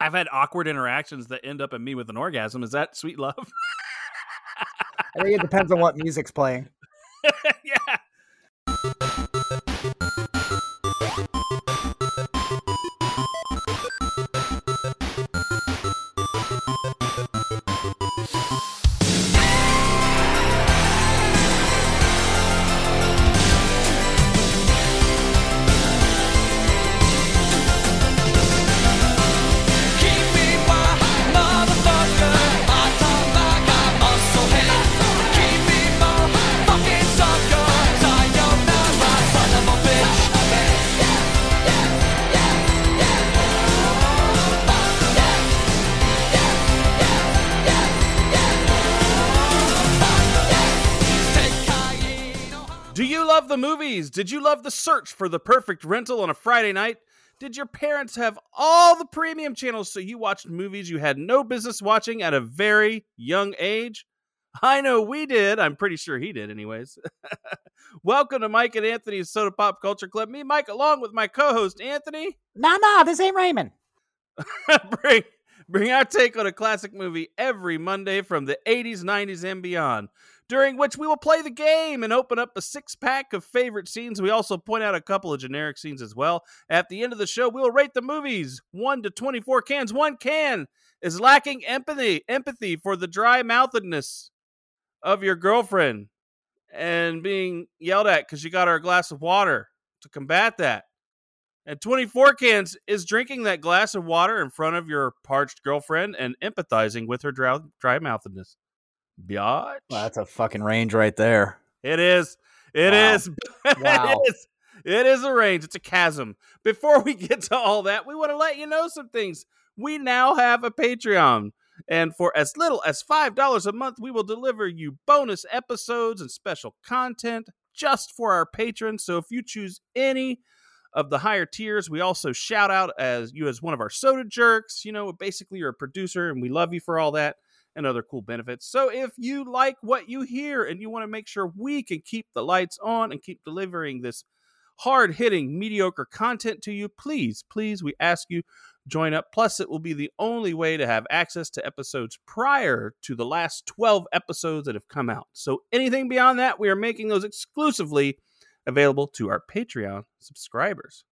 I've had awkward interactions that end up in me with an orgasm. Is that sweet love? I think it depends on what music's playing. Movies? Did you love the search for the perfect rental on a Friday night? Did your parents have all the premium channels so you watched movies you had no business watching at a very young age? I know we did. I'm pretty sure he did, anyways. Welcome to Mike and Anthony's Soda Pop Culture Club. Me, Mike, along with my co host, Anthony. Nah, nah, this ain't Raymond. bring, bring our take on a classic movie every Monday from the 80s, 90s, and beyond during which we will play the game and open up a six pack of favorite scenes. We also point out a couple of generic scenes as well. At the end of the show, we will rate the movies 1 to 24 cans. One can is lacking empathy, empathy for the dry mouthedness of your girlfriend and being yelled at because you got her a glass of water to combat that. And 24 cans is drinking that glass of water in front of your parched girlfriend and empathizing with her dry, dry mouthedness. Biatch. Well, that's a fucking range right there. It is. It Wow. is. Wow. it is. It is a range. It's a chasm. Before we get to all that, we want to let you know some things. We now have a Patreon. And for as little as $5 a month, we will deliver you bonus episodes and special content just for our patrons. So if you choose any of the higher tiers, we also shout out as you as one of our soda jerks. You know, basically you're a producer and we love you for all that and other cool benefits. So if you like what you hear and you want to make sure we can keep the lights on and keep delivering this hard hitting mediocre content to you, please, please, we ask you join up. Plus, it will be the only way to have access to episodes prior to the last 12 episodes that have come out. So anything beyond that, we are making those exclusively available to our Patreon subscribers.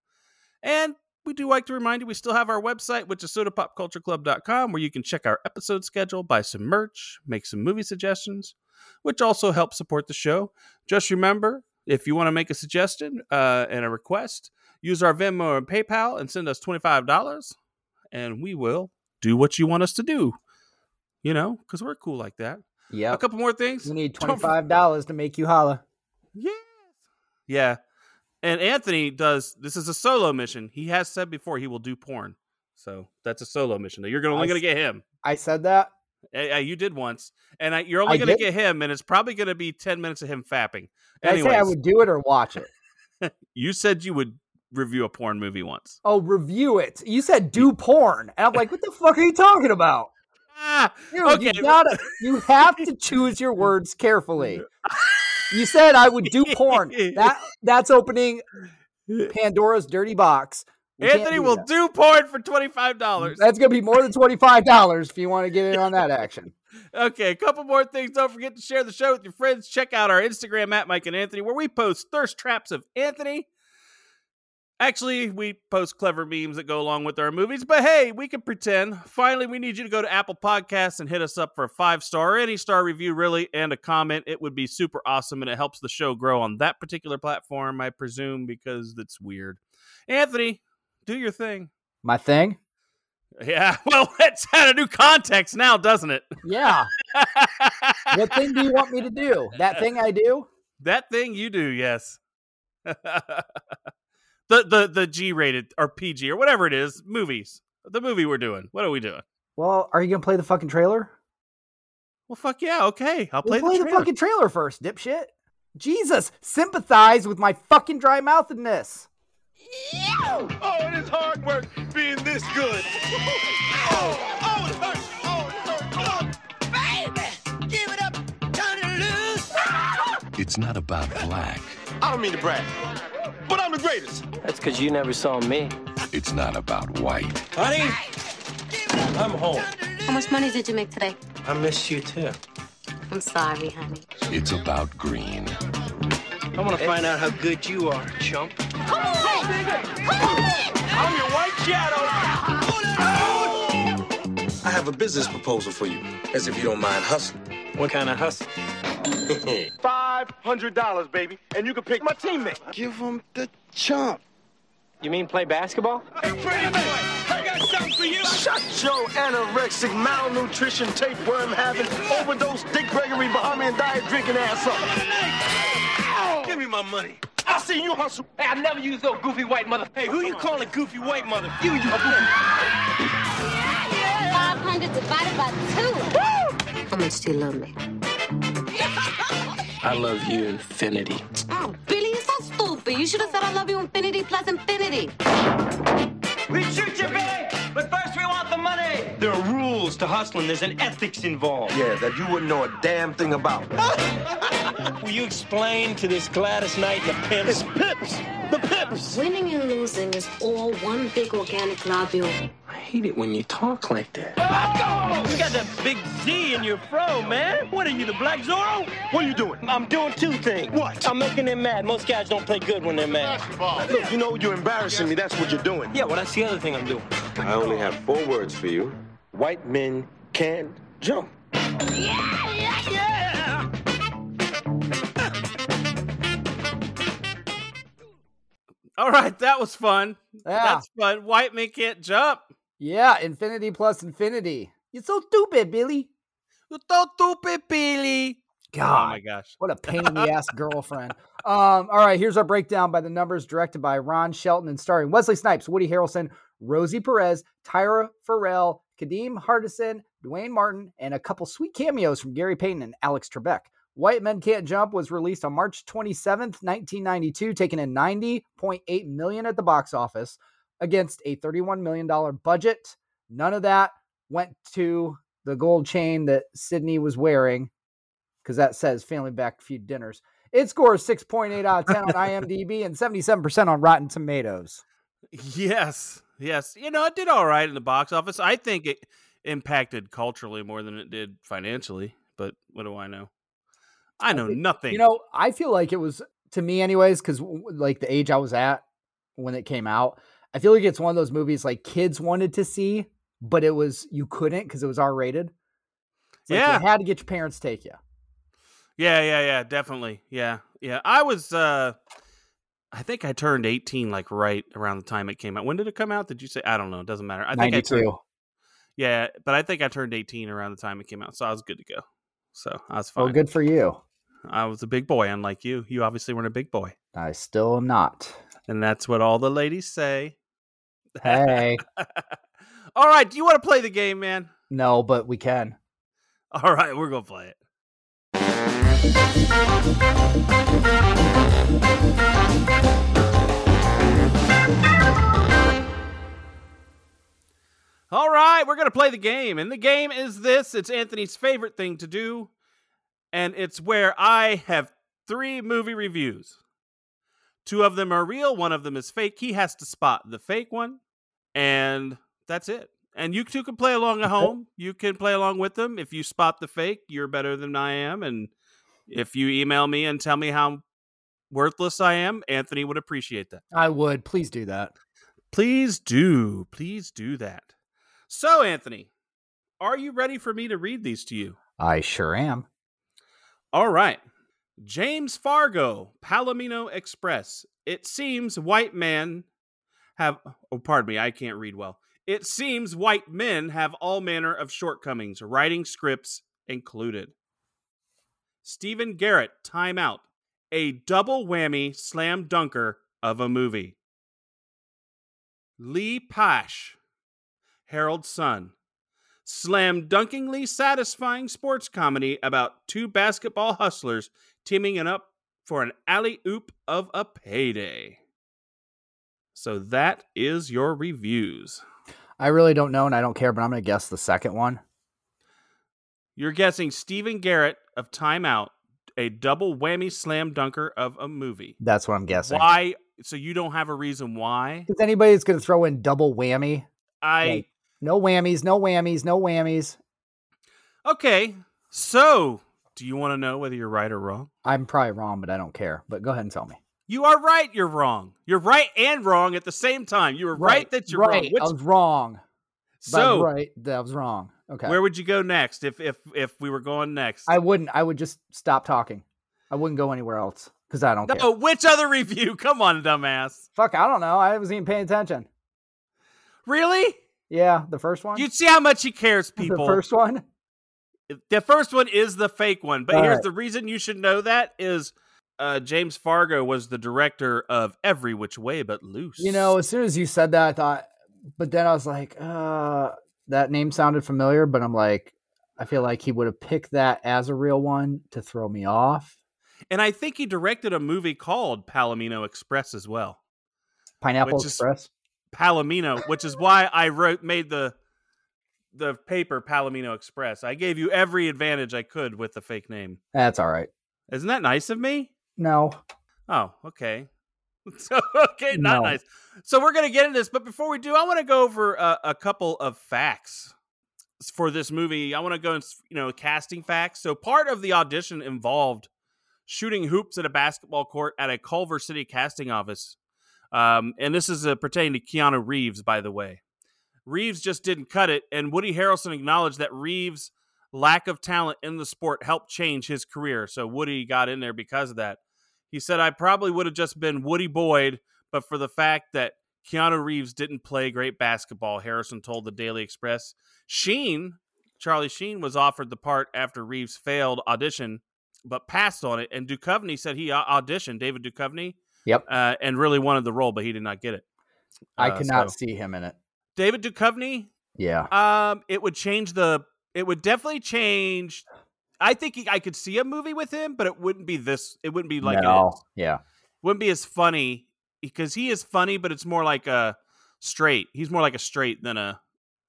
And we do like to remind you we still have our website, which is sodapopcultureclub.com, where you can check our episode schedule, buy some merch, make some movie suggestions, which also helps support the show. Just remember, if you want to make a suggestion uh, and a request, use our Venmo and PayPal and send us $25, and we will do what you want us to do. You know, because we're cool like that. Yeah. A couple more things. You need Don't- $25 to make you holla. Yes. Yeah. And Anthony does this is a solo mission. He has said before he will do porn. So that's a solo mission. You're gonna, only going to get him. I said that. You did once, and I, you're only going to get him, and it's probably going to be ten minutes of him fapping. Did I say I would do it or watch it? you said you would review a porn movie once. Oh, review it. You said do porn. And I'm like, what the fuck are you talking about? Ah, Dude, Okay. you gotta you have to choose your words carefully. You said I would do porn. That that's opening Pandora's dirty box. We Anthony do will that. do porn for twenty five dollars. That's gonna be more than twenty five dollars if you want to get in on that action. Okay, a couple more things. Don't forget to share the show with your friends. Check out our Instagram at Mike and Anthony, where we post thirst traps of Anthony. Actually, we post clever memes that go along with our movies, but hey, we can pretend. Finally, we need you to go to Apple Podcasts and hit us up for a five star or any star review, really, and a comment. It would be super awesome, and it helps the show grow on that particular platform, I presume, because it's weird. Anthony, do your thing. My thing? Yeah, well, it's had a new context now, doesn't it? Yeah. what thing do you want me to do? That thing I do? That thing you do, yes. the the the G rated or PG or whatever it is, movies. The movie we're doing. What are we doing? Well, are you gonna play the fucking trailer? Well, fuck yeah, okay. I'll play, We'll play the, the, fucking trailer first, dipshit. Jesus, sympathize with my fucking dry mouthedness. Oh, it is hard work being this good. Oh, oh, it hurts. Oh, it hurts. Baby, give it up, turn it loose. It's not about black. I don't mean to brag, but I'm the greatest. That's because you never saw me. It's not about white. Honey, I'm home. How much money did you make today? I miss you too. I'm sorry, honey. It's about green. I want to find out how good you are, chump. Come on. I'm your white shadow. I have a business proposal for you, as if you don't mind hustling. What kind of hustle? Five hundred dollars, baby, and you can pick my teammate. Give him the chump. You mean play basketball? Hey, pretty boy, I got something for you. Shut your anorexic, malnutrition, tapeworm having, overdose, Dick Gregory, Bahamian diet drinking ass up. Give me my money. I see you hustle. Hey, I never use those goofy white mother. Hey, who you calling goofy white mother? You, you goofy. 500 divided by two. How much do you love me? I love you, infinity. Oh, Billy, you're so stupid. You should have said I love you infinity plus infinity. We shoot you, Billy, but first we want the money. There are rules to hustling. There's an ethics involved. Yeah, that you wouldn't know a damn thing about. Will you explain to this Gladys Knight and the pimps? It's Pips. The Pips. Winning and losing is all one big organic globule. I hate it when you talk like that. You got that big Z in your fro, man. What are you, the Black Zorro? What are you doing? I'm doing two things. What? I'm making them mad. Most guys don't play good when they're mad. Look, you know you're embarrassing me. That's what you're doing. Yeah, well, that's the other thing I'm doing. I only have four words for you. White men can't jump. Yeah, yeah, yeah. All right, that was fun. Yeah. That's fun. White men can't jump. Yeah, infinity plus infinity. You're so stupid, Billy. You're so stupid, Billy. God, Oh my gosh. what a pain in the ass girlfriend. Um, all right, here's our breakdown by the numbers, directed by Ron Shelton and starring Wesley Snipes, Woody Harrelson, Rosie Perez, Tyra Ferrell, Kadeem Hardison, Duane Martin, and a couple sweet cameos from Gary Payton and Alex Trebek. White Men Can't Jump was released on March 27th, 1992, taking in 90.8 million at the box office against a 31 million dollar budget. None of that went to the gold chain that Sidney was wearing because that says family back feud dinners. It scores 6.8 out of 10 on IMDb and 77% on Rotten Tomatoes. Yes. Yes. You know, it did all right in the box office. I think it impacted culturally more than it did financially, but what do I know? I know nothing. You know, I feel like it was to me, anyways, because like the age I was at when it came out, I feel like it's one of those movies like kids wanted to see, but it was you couldn't because it was R rated. Yeah. you had to get your parents to take you. Yeah, yeah, yeah, definitely. Yeah, yeah. I was uh I think I turned 18 like right around the time it came out. When did it come out? Did you say? I don't know. It doesn't matter. I think I turned. Yeah, but I think I turned 18 around the time it came out. So I was good to go. So I was fine. Oh, good for you. I was a big boy unlike you. You obviously weren't a big boy. I still am not. And that's what all the ladies say. Hey, all right, do you want to play the game, man? no, but we can. All right, we're going to play it. All right, we're going to play the game. And the game is this it's Anthony's favorite thing to do. And it's where I have three movie reviews. Two of them are real, one of them is fake. He has to spot the fake one. And that's it. And you two can play along at home. You can play along with them. If you spot the fake, you're better than I am. And if you email me and tell me how worthless I am, Anthony would appreciate that. I would. Please do that. Please do. Please do that. So, Anthony, are you ready for me to read these to you? I sure am. All right. James Fargo, Palomino Express. It seems white men have, oh, pardon me, I can't read well. It seems white men have all manner of shortcomings, writing scripts included. Stephen Garrett, Time Out, a double whammy slam dunker of a movie. Lee Pash, Harold's Son, slam dunkingly satisfying sports comedy about two basketball hustlers teaming it up for an alley oop of a payday. So that is your reviews. I really don't know and I don't care, but I'm going to guess the second one. You're guessing Stephen Garrett of Time Out, a double whammy slam dunker of a movie. That's what I'm guessing. Why? So you don't have a reason why? Is anybody that's going to throw in double whammy? I Like- No whammies, no whammies, no whammies. Okay, so do you want to know whether you're right or wrong? I'm probably wrong, but I don't care. But go ahead and tell me. You are right. You're wrong. You're right and wrong at the same time. You were right, that you're right. wrong. Which, I was wrong. but so, right, that I was wrong. Okay. where would you go next if if if we were going next? I wouldn't. I would just stop talking. I wouldn't go anywhere else because I don't care. which other review? Come on, dumbass. Fuck, I don't know. I wasn't even paying attention. Really? Yeah, the first one. You see how much he cares, people. The first one. The first one is the fake one, but All here's right. the reason you should know that is uh, James Fargo was the director of Every Which Way But Loose. You know, as soon as you said that, I thought, but then I was like, uh, that name sounded familiar, but I'm like, I feel like he would have picked that as a real one to throw me off. and I think he directed a movie called Palomino Express as well. Pineapple Express. Palomino, which is why I wrote made the the paper Palomino Express. I gave you every advantage I could with the fake name. That's all right. Isn't that nice of me? No, Oh, okay. So okay, not No. nice. So we're gonna get into this, but before we do, I want to go over a, a couple of facts for this movie. I want to go and you know casting facts. So part of the audition involved shooting hoops at a basketball court at a Culver City casting office, um, and this is uh, pertaining to Keanu Reeves, by the way. Reeves just didn't cut it, and Woody Harrelson acknowledged that Reeves' lack of talent in the sport helped change his career. So Woody got in there because of that. He said, I probably would have just been Woody Boyd, but for the fact that Keanu Reeves didn't play great basketball, Harrison told the Daily Express. Sheen, Charlie Sheen, was offered the part after Reeves failed audition, but passed on it. And Duchovny said he auditioned, David Duchovny, Yep. uh, and really wanted the role, but he did not get it. I Uh, could not so- see him in it. David Duchovny, Yeah. um, it would change the. It would definitely change. I think he, I could see a movie with him, but it wouldn't be this. It wouldn't be like no. Yeah. Wouldn't be as funny because he is funny, but it's more like a straight. He's more like a straight than a,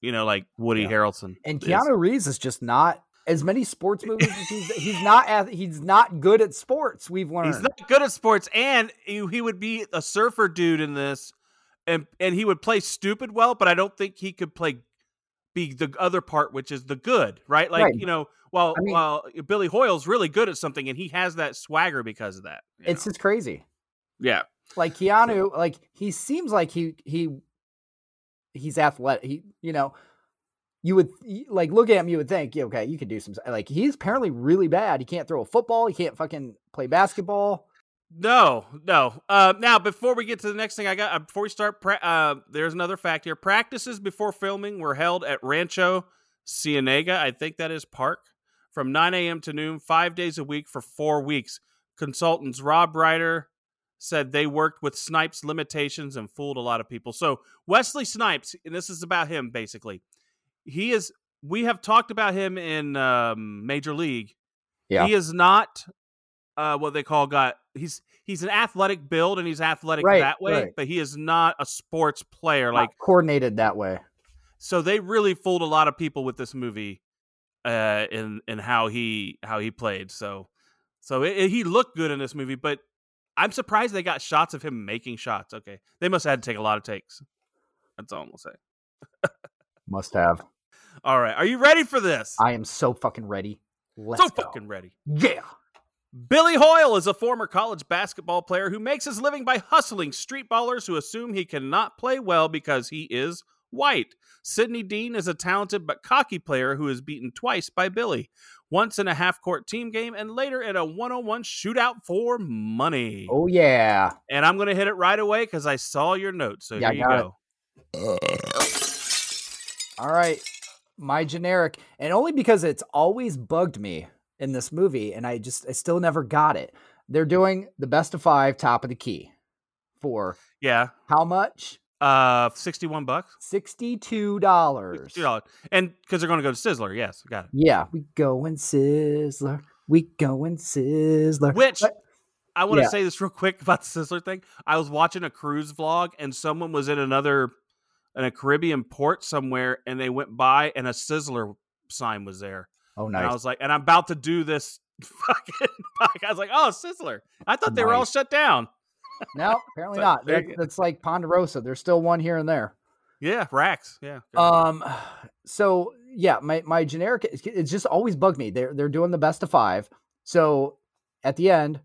you know, like Woody Yeah. Harrelson. And is. Keanu Reeves is just not as many sports movies. as he's, he's not. ath- He's not good at sports. We've learned. He's not good at sports, and he, he would be a surfer dude in this, and and he would play stupid well, but I don't think he could play be the other part, which is the good, right? Like Right. you know, while I mean- while Billy Hoyle's really good at something, and he has that swagger because of that. it's know? just crazy. yeah, Like Keanu, like he seems like he he he's athletic. He you know. You would like look at him. You would think, yeah, okay, you could do some. Like he's apparently really bad. He can't throw a football. He can't fucking play basketball. No, no. Uh, now, before we get to the next thing, I got uh, before we start. Pra- uh, there's another fact here. Practices before filming were held at Rancho Cienega, I think that is park, from 9 a.m. to noon, five days a week for four weeks. Consultants Rob Ryder said they worked with Snipes' limitations and fooled a lot of people. So Wesley Snipes, and this is about him basically. He is. We have talked about him in um, Major League. Yeah. He is not uh, what they call got. He's he's an athletic build and he's athletic Right, that way, right. but he is not a sports player. Not Like coordinated that way. so, they really fooled a lot of people with this movie, uh, in in how he how he played. So so it, it- he looked good in this movie, but I'm surprised they got shots of him making shots. Okay, they must have had to take a lot of takes. That's all I'm gonna say. Must have. All right, are you ready for this? I am so fucking ready. Let's so go. fucking ready. yeah. Billy Hoyle is a former college basketball player who makes his living by hustling street ballers who assume he cannot play well because he is white. Sidney Dean is a talented but cocky player who is beaten twice by Billy, once in a half court team game and later in a one on one shootout for money. Oh yeah. And I'm going to hit it right away because I saw your note. So Yeah, here you go. All right. My generic, and only because it's always bugged me in this movie, and I just I still never got it. They're doing the best of five, top of the key, for Yeah. how much? Uh, 61 bucks. Sixty-two dollars. $62. And because they're going to go to Sizzler. Yes, got it. Yeah, we going Sizzler. We going Sizzler. Which But- I want to Yeah. say this real quick about the Sizzler thing. I was watching a cruise vlog and someone was in another in a Caribbean port somewhere and they went by and a Sizzler sign was there. oh, And I was like, and I'm about to do this fucking podcast. I was like, oh, Sizzler. I thought they were all shut down. No, apparently not. That- That's like Ponderosa. There's still one here and there. Yeah, racks. Yeah. Um, so yeah, my my generic it's- it's just always bugged me. They're they're doing the best of five. So at the end,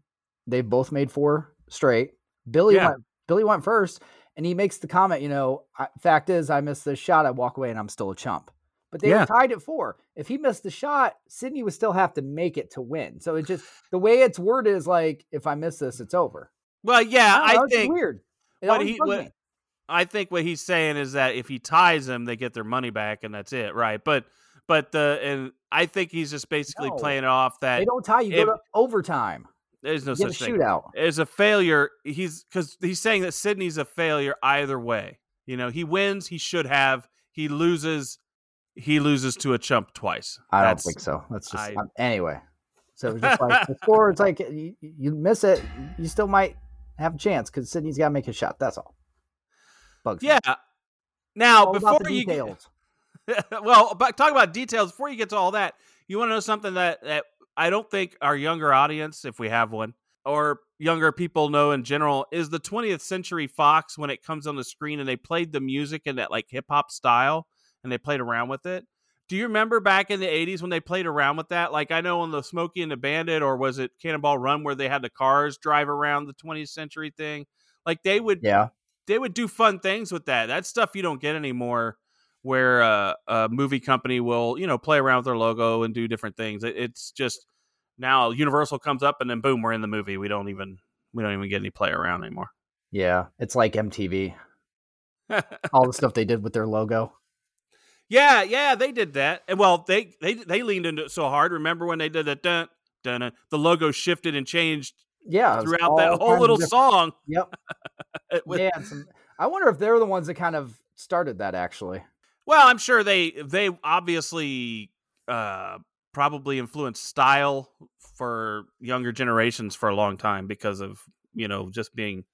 they both made four straight. Billy Yeah. went Billy went first, and he makes the comment, you know, fact is I missed this shot, I walk away and I'm still a chump. But they Yeah. were tied at four. If he missed the shot, Sidney would still have to make it to win. So it just the way it's worded is like, if I miss this, it's over. Well, yeah, don't I, know, it's think weird. It what he what. I think what he's saying is that if he ties them, they get their money back, and that's it, right? But but the and I think he's just basically No. playing it off that They don't tie you, if- go to overtime. there's no You such thing. shootout. Is a failure. He's because he's saying that Sidney's a failure either way. You know, he wins, he should have. He loses, he loses to a chump twice. I don't That's- think so. That's just I- um, anyway. So it's just like the score. It's like you, you miss it, you still might have a chance because Sidney's got to make a shot. That's all. Bugs. me. Yeah. Now, All before you get- details. well, but talk about details before you get to all that. You want to know something that that I don't think our younger audience, if we have one, or younger people know in general, is the 20th Century Fox when it comes on the screen and they played the music in that like hip hop style and they played around with it. Do you remember back in the 80s when they played around with that? Like I know on the Smokey and the Bandit, or was it Cannonball Run where they had the cars drive around the 20th century thing? Like they would Yeah. they would do fun things with that. That's stuff you don't get anymore. Where uh, a movie company will, you know, play around with their logo and do different things. It, it's just now Universal comes up and then boom, we're in the movie. We don't even we don't even get any play around anymore. Yeah. It's like MTV. All the stuff they did with their logo. Yeah, yeah, they did that. And well, they they they leaned into it so hard. Remember when they did that? Dun, dun, dun, the logo shifted and changed Yeah. throughout that whole little different- song. Yep. Was- Yeah. some- I wonder if they're the ones that kind of started that actually. Well, I'm sure they they obviously uh probably influenced style for younger generations for a long time because of, you know, just being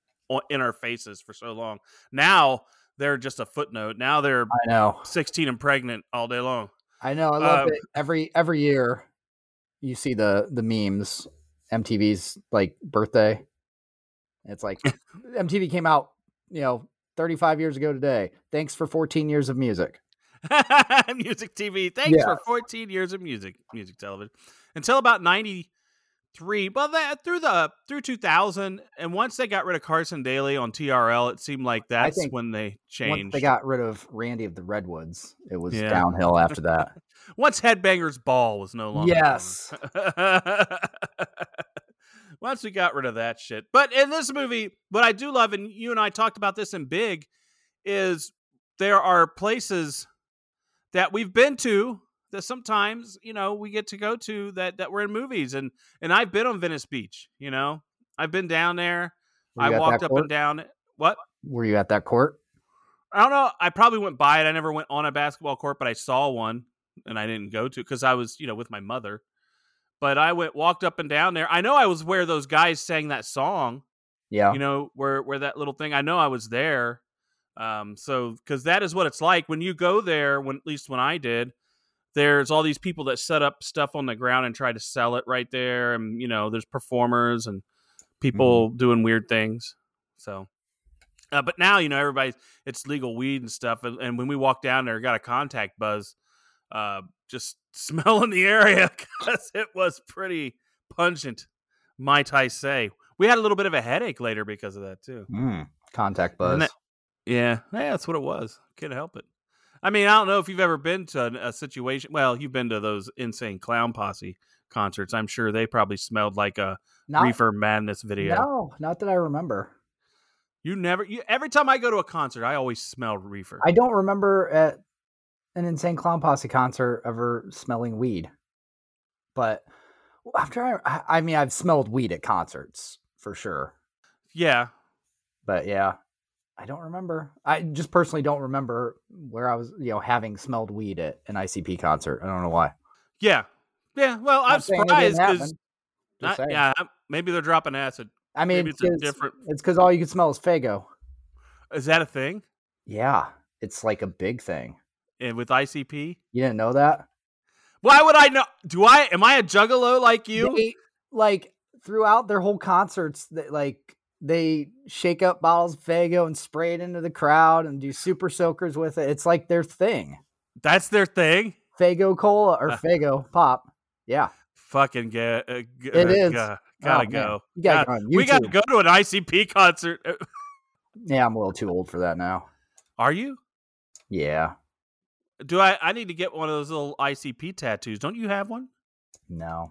in our faces for so long. Now they're just a footnote. Now they're I know. 16 16 and pregnant all day long. I know. I love Um, it. Every every year, you see the the memes. MTV's like birthday. It's like MTV came out, you know, 35 years ago today. Thanks for 14 years of music. music TV. Thanks Yeah. for 14 years of music, music television. Until about 93. Well, that through the through 2000 and once they got rid of Carson Daly on TRL, it seemed like that's when they Once changed. they got rid of Randy of the Redwoods, it was Yeah. downhill after that. Once Headbangers Ball was no longer. Yes. Once we got rid of that shit. But in this movie, what I do love, and you and I talked about this in Big, is there are places that we've been to that sometimes, you know, we get to go to that that we're in movies. And and I've been on Venice Beach, you know. I've been down there. I walked up court? and down. What? Were you at that court? I don't know. I probably went by it. I never went on a basketball court, but I saw one and I didn't go to because I was, you know, with my mother. But I went walked up and down there. I know I was where those guys sang that song, Yeah. you know, where where that little thing. I know I was there. Um, so because that is what it's like when you go there. When at least when I did, there's all these people that set up stuff on the ground and try to sell it right there, and you know, there's performers and people doing weird things. So, uh, but now you know everybody's it's legal weed and stuff. And, and when we walked down there, got a contact buzz, uh, just smelling the area because it was pretty pungent. Might I say? We had a little bit of a headache later because of that too. Mm, contact buzz. that- Yeah, yeah, that's what it was. Can't help it. I mean, I don't know if you've ever been to a, situation. Well, you've been to those insane clown posse concerts. I'm sure they probably smelled like a Not, reefer madness video. No, not that I remember. You never. You, every time I go to a concert, I always smell reefer. I don't remember at an Insane Clown Posse concert ever smelling weed. But after I- I mean, I've smelled weed at concerts for sure. yeah, But yeah, I don't remember. I just personally don't remember where I was, you know, having smelled weed at an ICP concert. I don't know why. yeah, yeah. Well, I'm it surprised because happen. Just saying. yeah, maybe they're dropping acid. I mean, maybe it's a it's different- It's because all you can smell is Faygo. Is that a thing? Yeah, it's like a big thing. And with ICP, You didn't know that? why would I know? Do I? Am I a juggalo like you? They, like throughout their whole concerts, that like they shake up bottles of Faygo and spray it into the crowd and do super soakers with it. It's like their thing. That's their thing. Faygo cola or Uh. Faygo pop. Yeah. Fucking get uh, g- It uh, is. Gotta Oh, go. You gotta God, go we got to go to an ICP concert. Uh, Yeah, I'm a little too old for that now. Are you? Yeah. Do I? I need to get one of those little ICP tattoos. Don't you have one? No.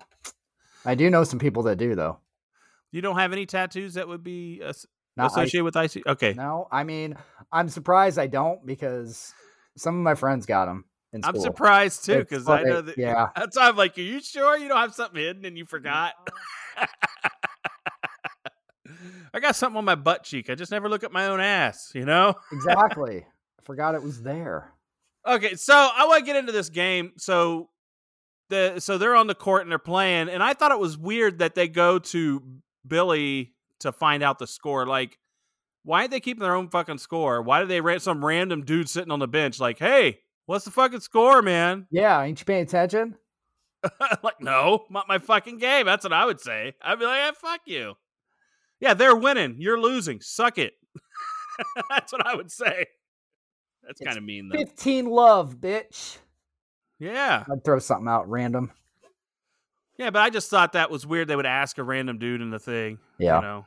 I do know some people that do though. You don't have any tattoos that would be as- Not I- associated with IC? Okay. no, I mean, I'm surprised I don't because some of my friends got them in I'm surprised too because I know that. Yeah. That's why I'm like, are you sure you don't have something hidden and you forgot? I got something on my butt cheek. I just never look at my own ass, you know? exactly. I forgot it was there. Okay, so I want to get into this game. So the so they're on the court and they're playing, and I thought it was weird that they go to Billy to find out the score. Like, why aren't they keeping their own fucking score? Why did they rate some random dude sitting on the bench like, hey, what's the fucking score, man? Yeah, ain't you paying attention? like, no, not my fucking game. That's what I would say. I'd be like, eh, fuck you. Yeah, they're winning. You're losing. Suck it. That's what I would say. That's kind of mean, though. 15 love, bitch. Yeah. I'd throw something out random. Yeah, but I just thought that was weird. They would ask a random dude in the thing. Yeah. You know,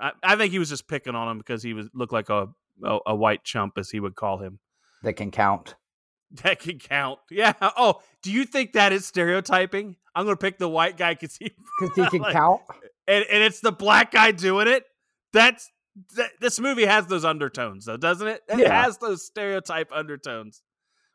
I, I think he was just picking on him because he was looked like a, a a white chump, as he would call him. That can count. That can count. Yeah. Oh, do you think that is stereotyping? I'm going to pick the white guy because he Because he can Like- count. and, and it's the black guy doing it. That's th- this movie has those undertones, though, doesn't it? It Yeah. has those stereotype undertones.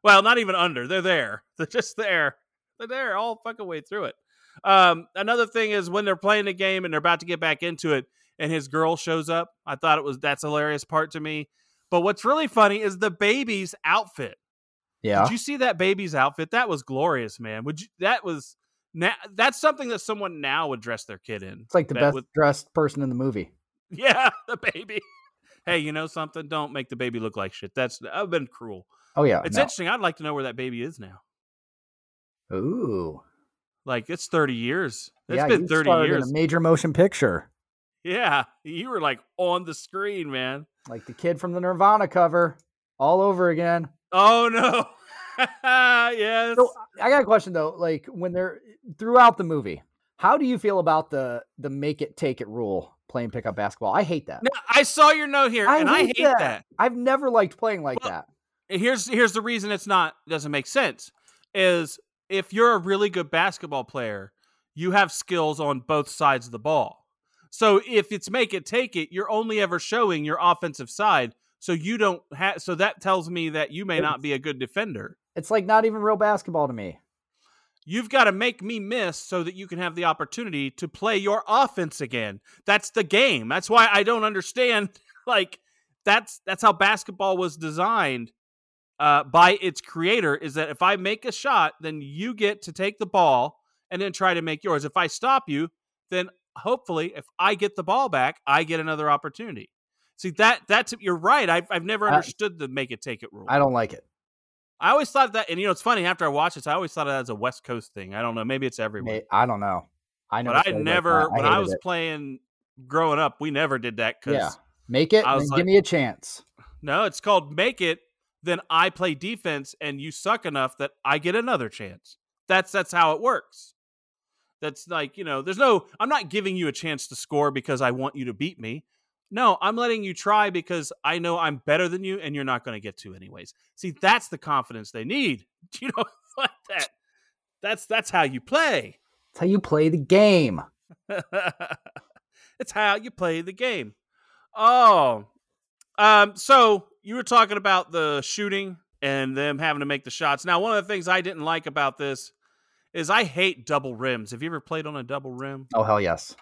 Well, not even under. They're there. They're just there. They're there all fucking way through it. Um, another thing is when they're playing the game and they're about to get back into it, and his girl shows up. I thought it was that's hilarious part to me. But what's really funny is the baby's outfit. Yeah. Did you see that baby's outfit? That was glorious, man. Would you? That was now. That's something that someone now would dress their kid in. It's like the best would- dressed person in the movie. yeah, the baby. Hey, you know something? Don't make the baby look like shit. That's I've been cruel. Oh, yeah. It's no. interesting. I'd like to know where that baby is now. Ooh. Like it's thirty years. It's yeah, been you thirty years. In a major motion picture. yeah, you were like on the screen, man. Like the kid from the Nirvana cover all over again. Oh no. yes. So I got a question though. Like when they're throughout the movie, how do you feel about the the make it take it rule playing pickup basketball? I hate that. Now, I saw your note here, and I hate that. I've never liked playing like Well, that. here's here's the reason it's not doesn't make sense is if you're a really good basketball player you have skills on both sides of the ball. So if it's make it take it you're only ever showing your offensive side so you don't have so that tells me that you may not be a good defender. It's like not even real basketball to me. you've got to make me miss so that you can have the opportunity to play your offense again. That's the game. That's why i don't understand like that's that's how basketball was designed uh, by its creator is that if i make a shot then you get to take the ball and then try to make yours if i stop you then hopefully if i get the ball back i get another opportunity see that that's you're right i've, I've never I- understood the make it take it rule I don't like it. I always thought that and you know it's funny after i watched this i always thought that as a west coast thing i don't know maybe it's everywhere I don't know. I know. but I never, when I was playing growing up, we never did that because Yeah. make it I and was then like- give me a chance. no, it's called make it. Then I play defense, and you suck enough that I get another chance. That's that's how it works. That's like you know, there's no. I'm not giving you a chance to score because I want you to beat me. No, I'm letting you try because I know I'm better than you, and you're not going to get to anyways. See, that's the confidence they need. You know, like that. That's that's how you play. It's how you play the game. it's how you play the game. Oh, um, so you were talking about the shooting and them having to make the shots. Now, one of the things I didn't like about this is I hate double rims. Have you ever played on a double rim? Oh hell yes.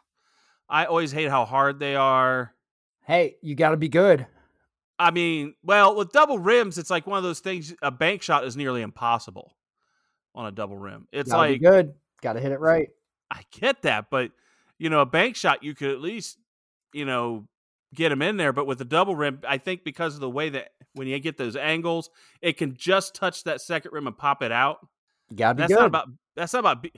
I always hate how hard they are. Hey, you got to be good. I mean, well, with double rims, it's like one of those things. A bank shot is nearly impossible on a double rim. It's Gotta like be good. Got to hit it right. I get that, but you know, a bank shot you could at least, you know, get them in there. But with the double rim, I think because of the way that when you get those angles, it can just touch that second rim and pop it out. You got to be That's good. not about. That's not about. Be,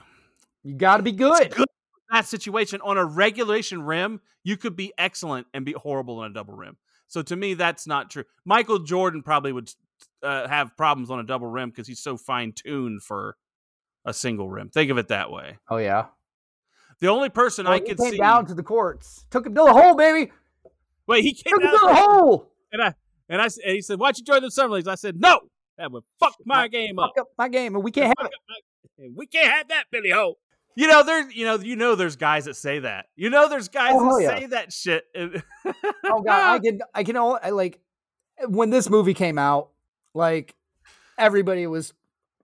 you got to be good. good. that situation on a regulation rim, you could be excellent and be horrible on a double rim. So to me, that's not true. Michael Jordan probably would uh, have problems on a double rim because he's so fine tuned for a single rim. Think of it that way. Oh yeah. The only person Well, I could see. down to the courts, took him to the hole, baby. Wait, he came Took him down to the hole. and I and I s- and he said, "Why'd you join the summer leagues?" I said, "No, that would fuck my game up. Fuck up my game, and we can't have it. And we can't have that, Billy Ho." You know, there's you know you know there's guys that say that. You know, there's guys Oh, that yeah. say that shit. Oh god, I can I can only I, like when this movie came out, like everybody was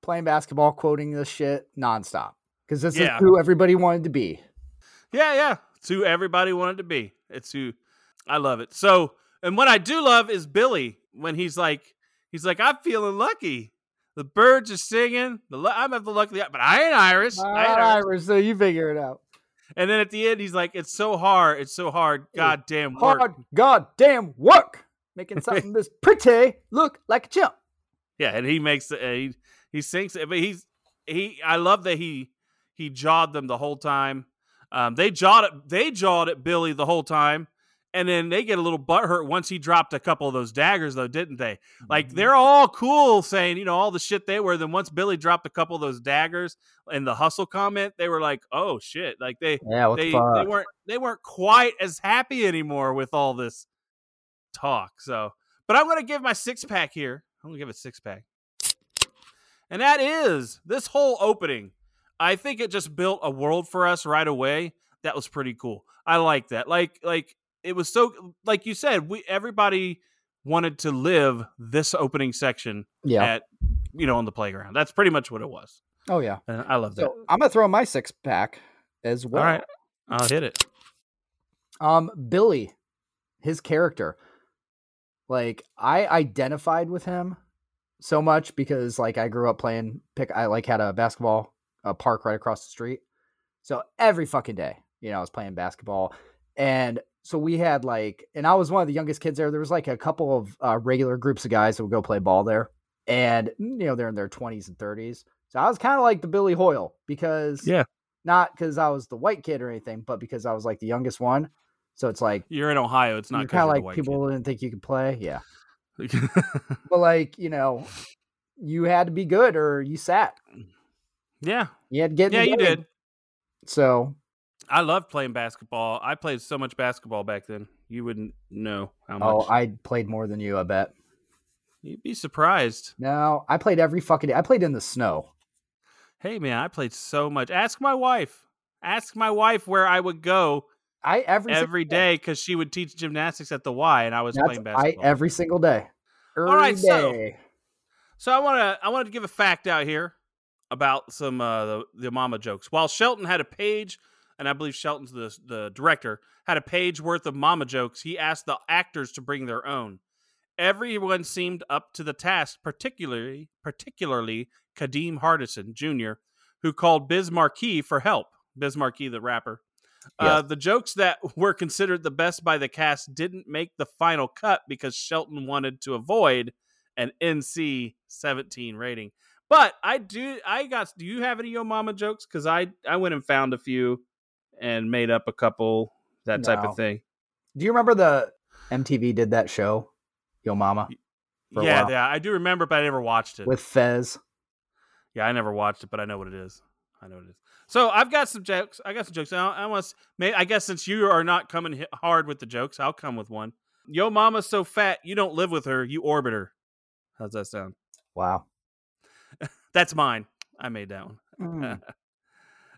playing basketball, quoting this shit nonstop because this Yeah. is who everybody wanted to be. Yeah, yeah. It's who everybody wanted to be. It's who I love it. So, and what I do love is Billy when he's like, he's like, I'm feeling lucky. The birds are singing. The lu- I'm of the lucky, but I ain't Irish. I ain't Irish. Irish, so you figure it out. And then at the end, he's like, it's so hard. It's so hard. Goddamn work. Hard goddamn work, making something this pretty look like a chimp. Yeah, and he makes uh, he he sinks it, but he's he. I love that he he jawed them the whole time. Um, they jawed it. They jawed at Billy the whole time, and then they get a little butthurt once he dropped a couple of those daggers, though, didn't they? Like Mm-hmm. they're all cool saying you know all the shit they were. Then once Billy dropped a couple of those daggers in the hustle comment, they were like, oh shit, like they Yeah, they the they weren't they weren't quite as happy anymore with all this talk. So, but I'm gonna give my six pack here. I'm gonna give it six pack, and that is this whole opening. I think it just built a world for us right away. That was pretty cool. I like that. Like like it was so like you said. We everybody wanted to live this opening section yeah. at you know on the playground. That's pretty much what it was. oh yeah. And I love that. So I'm gonna throw my six pack as well. All right, I'll hit it. Um, Billy, his character, like I identified with him so much because like I grew up playing pick. I like had a basketball a park right across the street, so every fucking day, you know, I was playing basketball, and so we had like, and I was one of the youngest kids there. There was like a couple of uh, regular groups of guys that would go play ball there, and you know they're in their twenties and thirties. So I was kind of like the Billy Hoyle because Yeah. not because I was the white kid or anything, but because I was like the youngest one. So it's like You're in Ohio. It's not kind of like people didn't think you could play. Yeah, but like you know, you had to be good or you sat. yeah, You had to get. yeah, you did. So I loved playing basketball. I played so much basketball back then. You wouldn't know how much. oh, I played more than you. I bet. You'd be surprised. No, I played every fucking day. I played in the snow. Hey, man, I played so much. Ask my wife. Ask my wife where I would go I every every day because she would teach gymnastics at the Y, and I was That's playing I basketball. every single day. Every All right, so- So I want to I wanted to give a fact out here about some uh, the the mama jokes. While Shelton had a page, and I believe Shelton's the the director had a page worth of mama jokes, he asked the actors to bring their own. Everyone seemed up to the task, particularly particularly Kadeem Hardison Jr., who called Biz Markie for help. Biz Markie, the rapper. Uh, the jokes that were considered the best by the cast didn't make the final cut because Shelton wanted to avoid an NC 17 rating. But I do, I got, do you have any Yo Mama jokes? Because I, I went and found a few and made up a couple, that type of thing. Do you remember the MTV did that show, Yo Mama, Yeah, yeah, I do remember, but I never watched it. with Fez? yeah, I never watched it, but I know what it is. I know what it is. So I've got some jokes. I got some jokes. I, I want, I guess since you are not coming hard with the jokes, I'll come with one. Yo, mama's so fat, you don't live with her, you orbit her. How's that sound? Wow. That's mine. I made that one. Mm.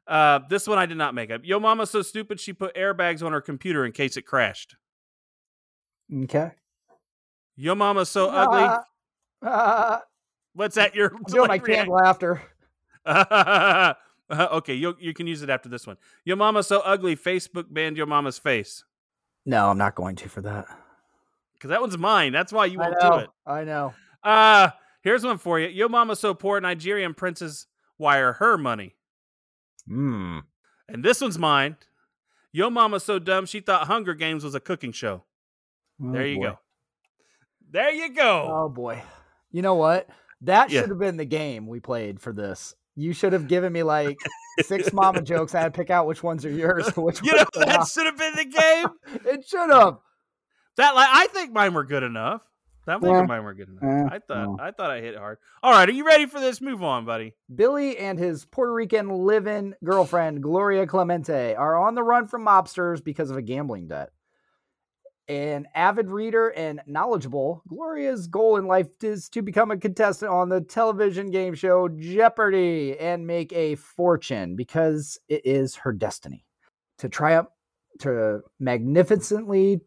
Uh, this one I did not make up. Yo, mama's so stupid she put airbags on her computer in case it crashed. Okay. Yo, mama's so ugly. Ah, ah, What's that? Your I'm doing my canned laughter. okay, you you can use it after this one. Yo, mama's so ugly. Facebook banned your mama's face No, I'm not going to for that. because that one's mine. That's why you won't know. do it. I know. Uh here's one for you. Yo, mama's so poor. Nigerian princess wire her money. Hmm. And this one's mine. Yo, mama's so dumb she thought Hunger Games was a cooking show. Oh, There you boy. go. There you go. Oh boy. You know what? That Yeah. should have been the game we played for this. You should have given me like six mama jokes. I had to pick out which ones are yours. Which You know ones are that should have been the game. It should have. That like I think mine were good enough. That Yeah. mine were good enough. I thought well. I thought I hit hard. All right, are you ready for this? Move on, buddy. Billy and his Puerto Rican live-in girlfriend Gloria Clemente are on the run from mobsters because of a gambling debt. An avid reader and knowledgeable, Gloria's goal in life is to become a contestant on the television game show Jeopardy and make a fortune because it is her destiny to triumph, to magnificently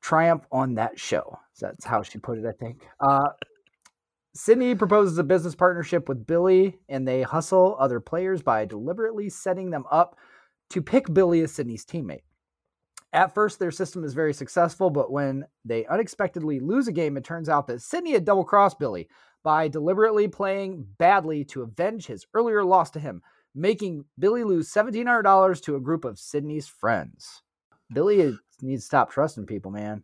triumph on that show. That's how she put it, I think. Uh, Sidney proposes a business partnership with Billy, and they hustle other players by deliberately setting them up to pick Billy as Sidney's teammate. At first, their system is very successful, but when they unexpectedly lose a game, it turns out that Sidney had double crossed Billy by deliberately playing badly to avenge his earlier loss to him, making Billy lose $1,700 to a group of Sidney's friends. Billy needs to stop trusting people, man.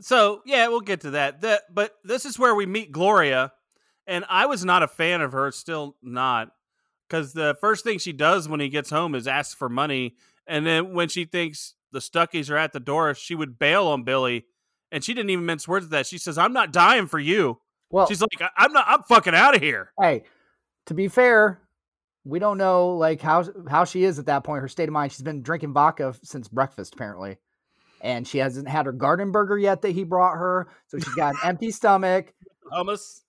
So yeah, we'll get to that. The, but this is where we meet Gloria, and I was not a fan of her. Still not, because the first thing she does when he gets home is ask for money, and then when she thinks the Stuckies are at the door, she would bail on Billy, and she didn't even mince words with that. She says, "I'm not dying for you." Well, She's like, "I- "I'm not. I'm fucking out of here." hey, to be fair, we don't know like how how she is at that point. Her state of mind. She's been drinking vodka since breakfast, apparently, and she hasn't had her garden burger yet that he brought her. So she's got an empty stomach. Hummus.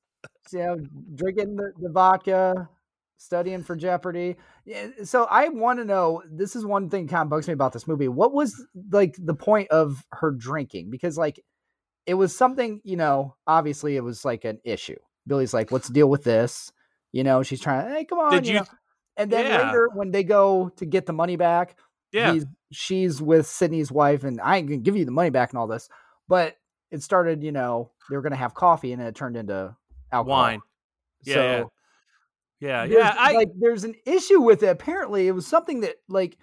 You know, drinking the, the vodka, studying for Jeopardy. So I want to know. This is one thing kind of bugs me about this movie. What was like the point of her drinking? Because like it was something, you know, obviously it was like an issue. Billy's like, let's deal with this. You know, she's trying, to, hey, come on. Did you you- know. And then Yeah. later when they go to get the money back, Yeah. he's, she's with Sidney's wife, and I ain't gonna give you the money back and all this. But it started, you know, they were gonna have coffee and it turned into alcohol. Wine. Yeah. So yeah. Yeah. there's, Yeah. I, like there's an issue with it. Apparently, it was something that like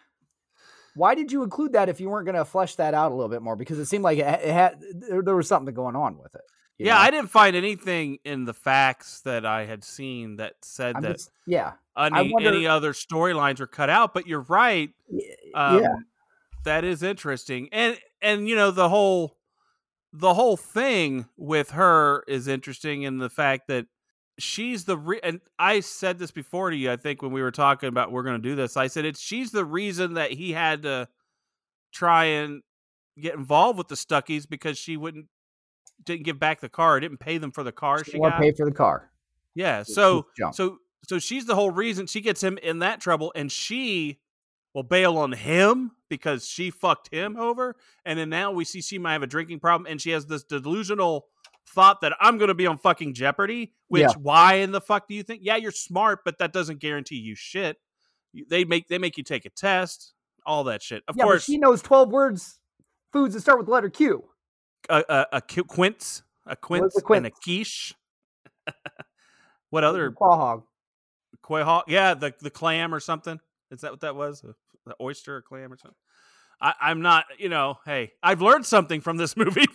why did you include that if you weren't going to flesh that out a little bit more? Because it seemed like it, it had there, there was something going on with it. yeah. know? I didn't find anything in the facts that I had seen that said I'm that just- yeah, any wonder- any other storylines were cut out. But you're right. Um, yeah, that is interesting, and and you know the whole the whole thing with her is interesting in the fact that she's the re- and I said this before to you. I think when we were talking about we're going to do this, I said it's she's the reason that he had to try and get involved with the Stuckies because she wouldn't didn't give back the car, didn't pay them for the car she or got. pay for the car. Yeah. So so so she's the whole reason she gets him in that trouble, and she will bail on him because she fucked him over. And then now we see she might have a drinking problem, and she has this delusional thought that I'm going to be on fucking Jeopardy. Which Yeah. why in the fuck do you think? Yeah, you're smart, but that doesn't guarantee you shit. They make they make you take a test, all that shit. Of yeah, course, but she knows twelve words, foods that start with the letter Q. a, a, a quince, a quince, a and a quiche. what other quahog? Yeah the the clam or something? Is that what that was? The oyster or clam or something? I, i'm not you know hey i've learned something from this movie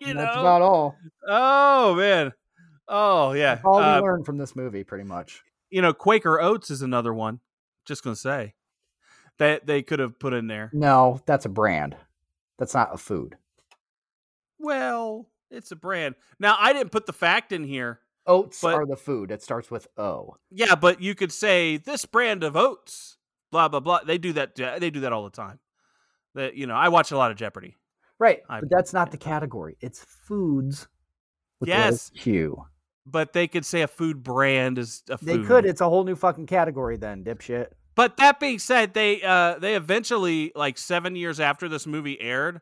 you And know? That's about all. oh man. Oh yeah That's all we Uh, learned from this movie, pretty much. you know quaker oats is another one. Just gonna say. That they could have put in there. No, that's a brand. That's not a food. well it's a brand. Now i didn't put the fact in here Oats But- are the food. It starts with O. yeah but you could say this brand of oats blah blah blah they do that they do that all the time that you know i watch a lot of jeopardy Right, I- but that's not the category. It's foods. With the Yes. Q. but they could say a food brand is a food. They could. It's a whole new fucking category then, dipshit. But that being said, they uh they eventually like 7 years after this movie aired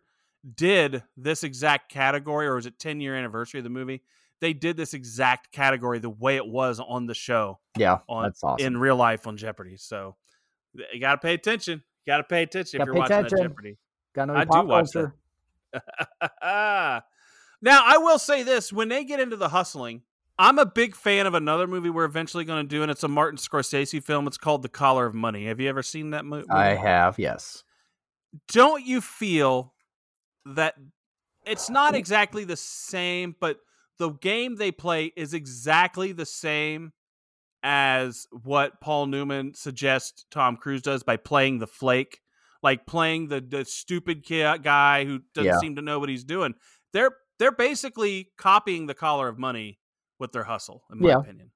did this exact category or was it 10 year anniversary of the movie? They did this exact category the way it was on the show Yeah, on that's awesome. in real life on Jeopardy. So you got to pay attention. You got to pay attention Gotta if you're watching attention. that Jeopardy. Got no I do watch culture. now, I will say this: when they get into the hustling, I'm a big fan of another movie we're eventually going to do, and it's a Martin Scorsese film. It's called The Color of Money. Have you ever seen that movie? I have, yes. Don't you feel that it's not exactly the same, but the game they play is exactly the same as what Paul Newman suggests Tom Cruise does by playing the flake, like playing the the stupid kid guy who doesn't Yeah. seem to know what he's doing. They're they're basically copying the Color of Money with their hustle, in my Yeah. opinion.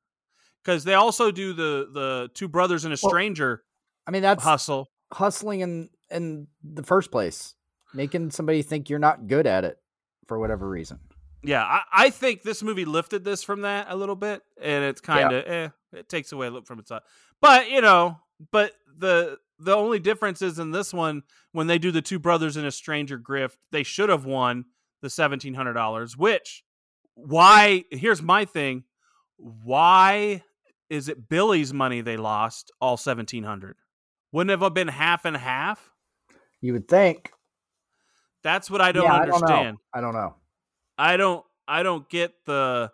Because they also do the the two brothers and a Well, stranger I mean, that's hustle. hustling in in the first place, making somebody think you're not good at it for whatever reason. Yeah, I, I think this movie lifted this from that a little bit, and it's kind of eh, it takes away a little from its. uh, But you know, but the the only difference is in this one when they do the two brothers in a stranger grift, they should have won the seventeen hundred dollars. Which why? Here's my thing: why is it Billy's money they lost all seventeen hundred? Wouldn't it have been half and half? You would think. That's what I don't yeah, understand. I don't know. I don't know. I don't I don't get the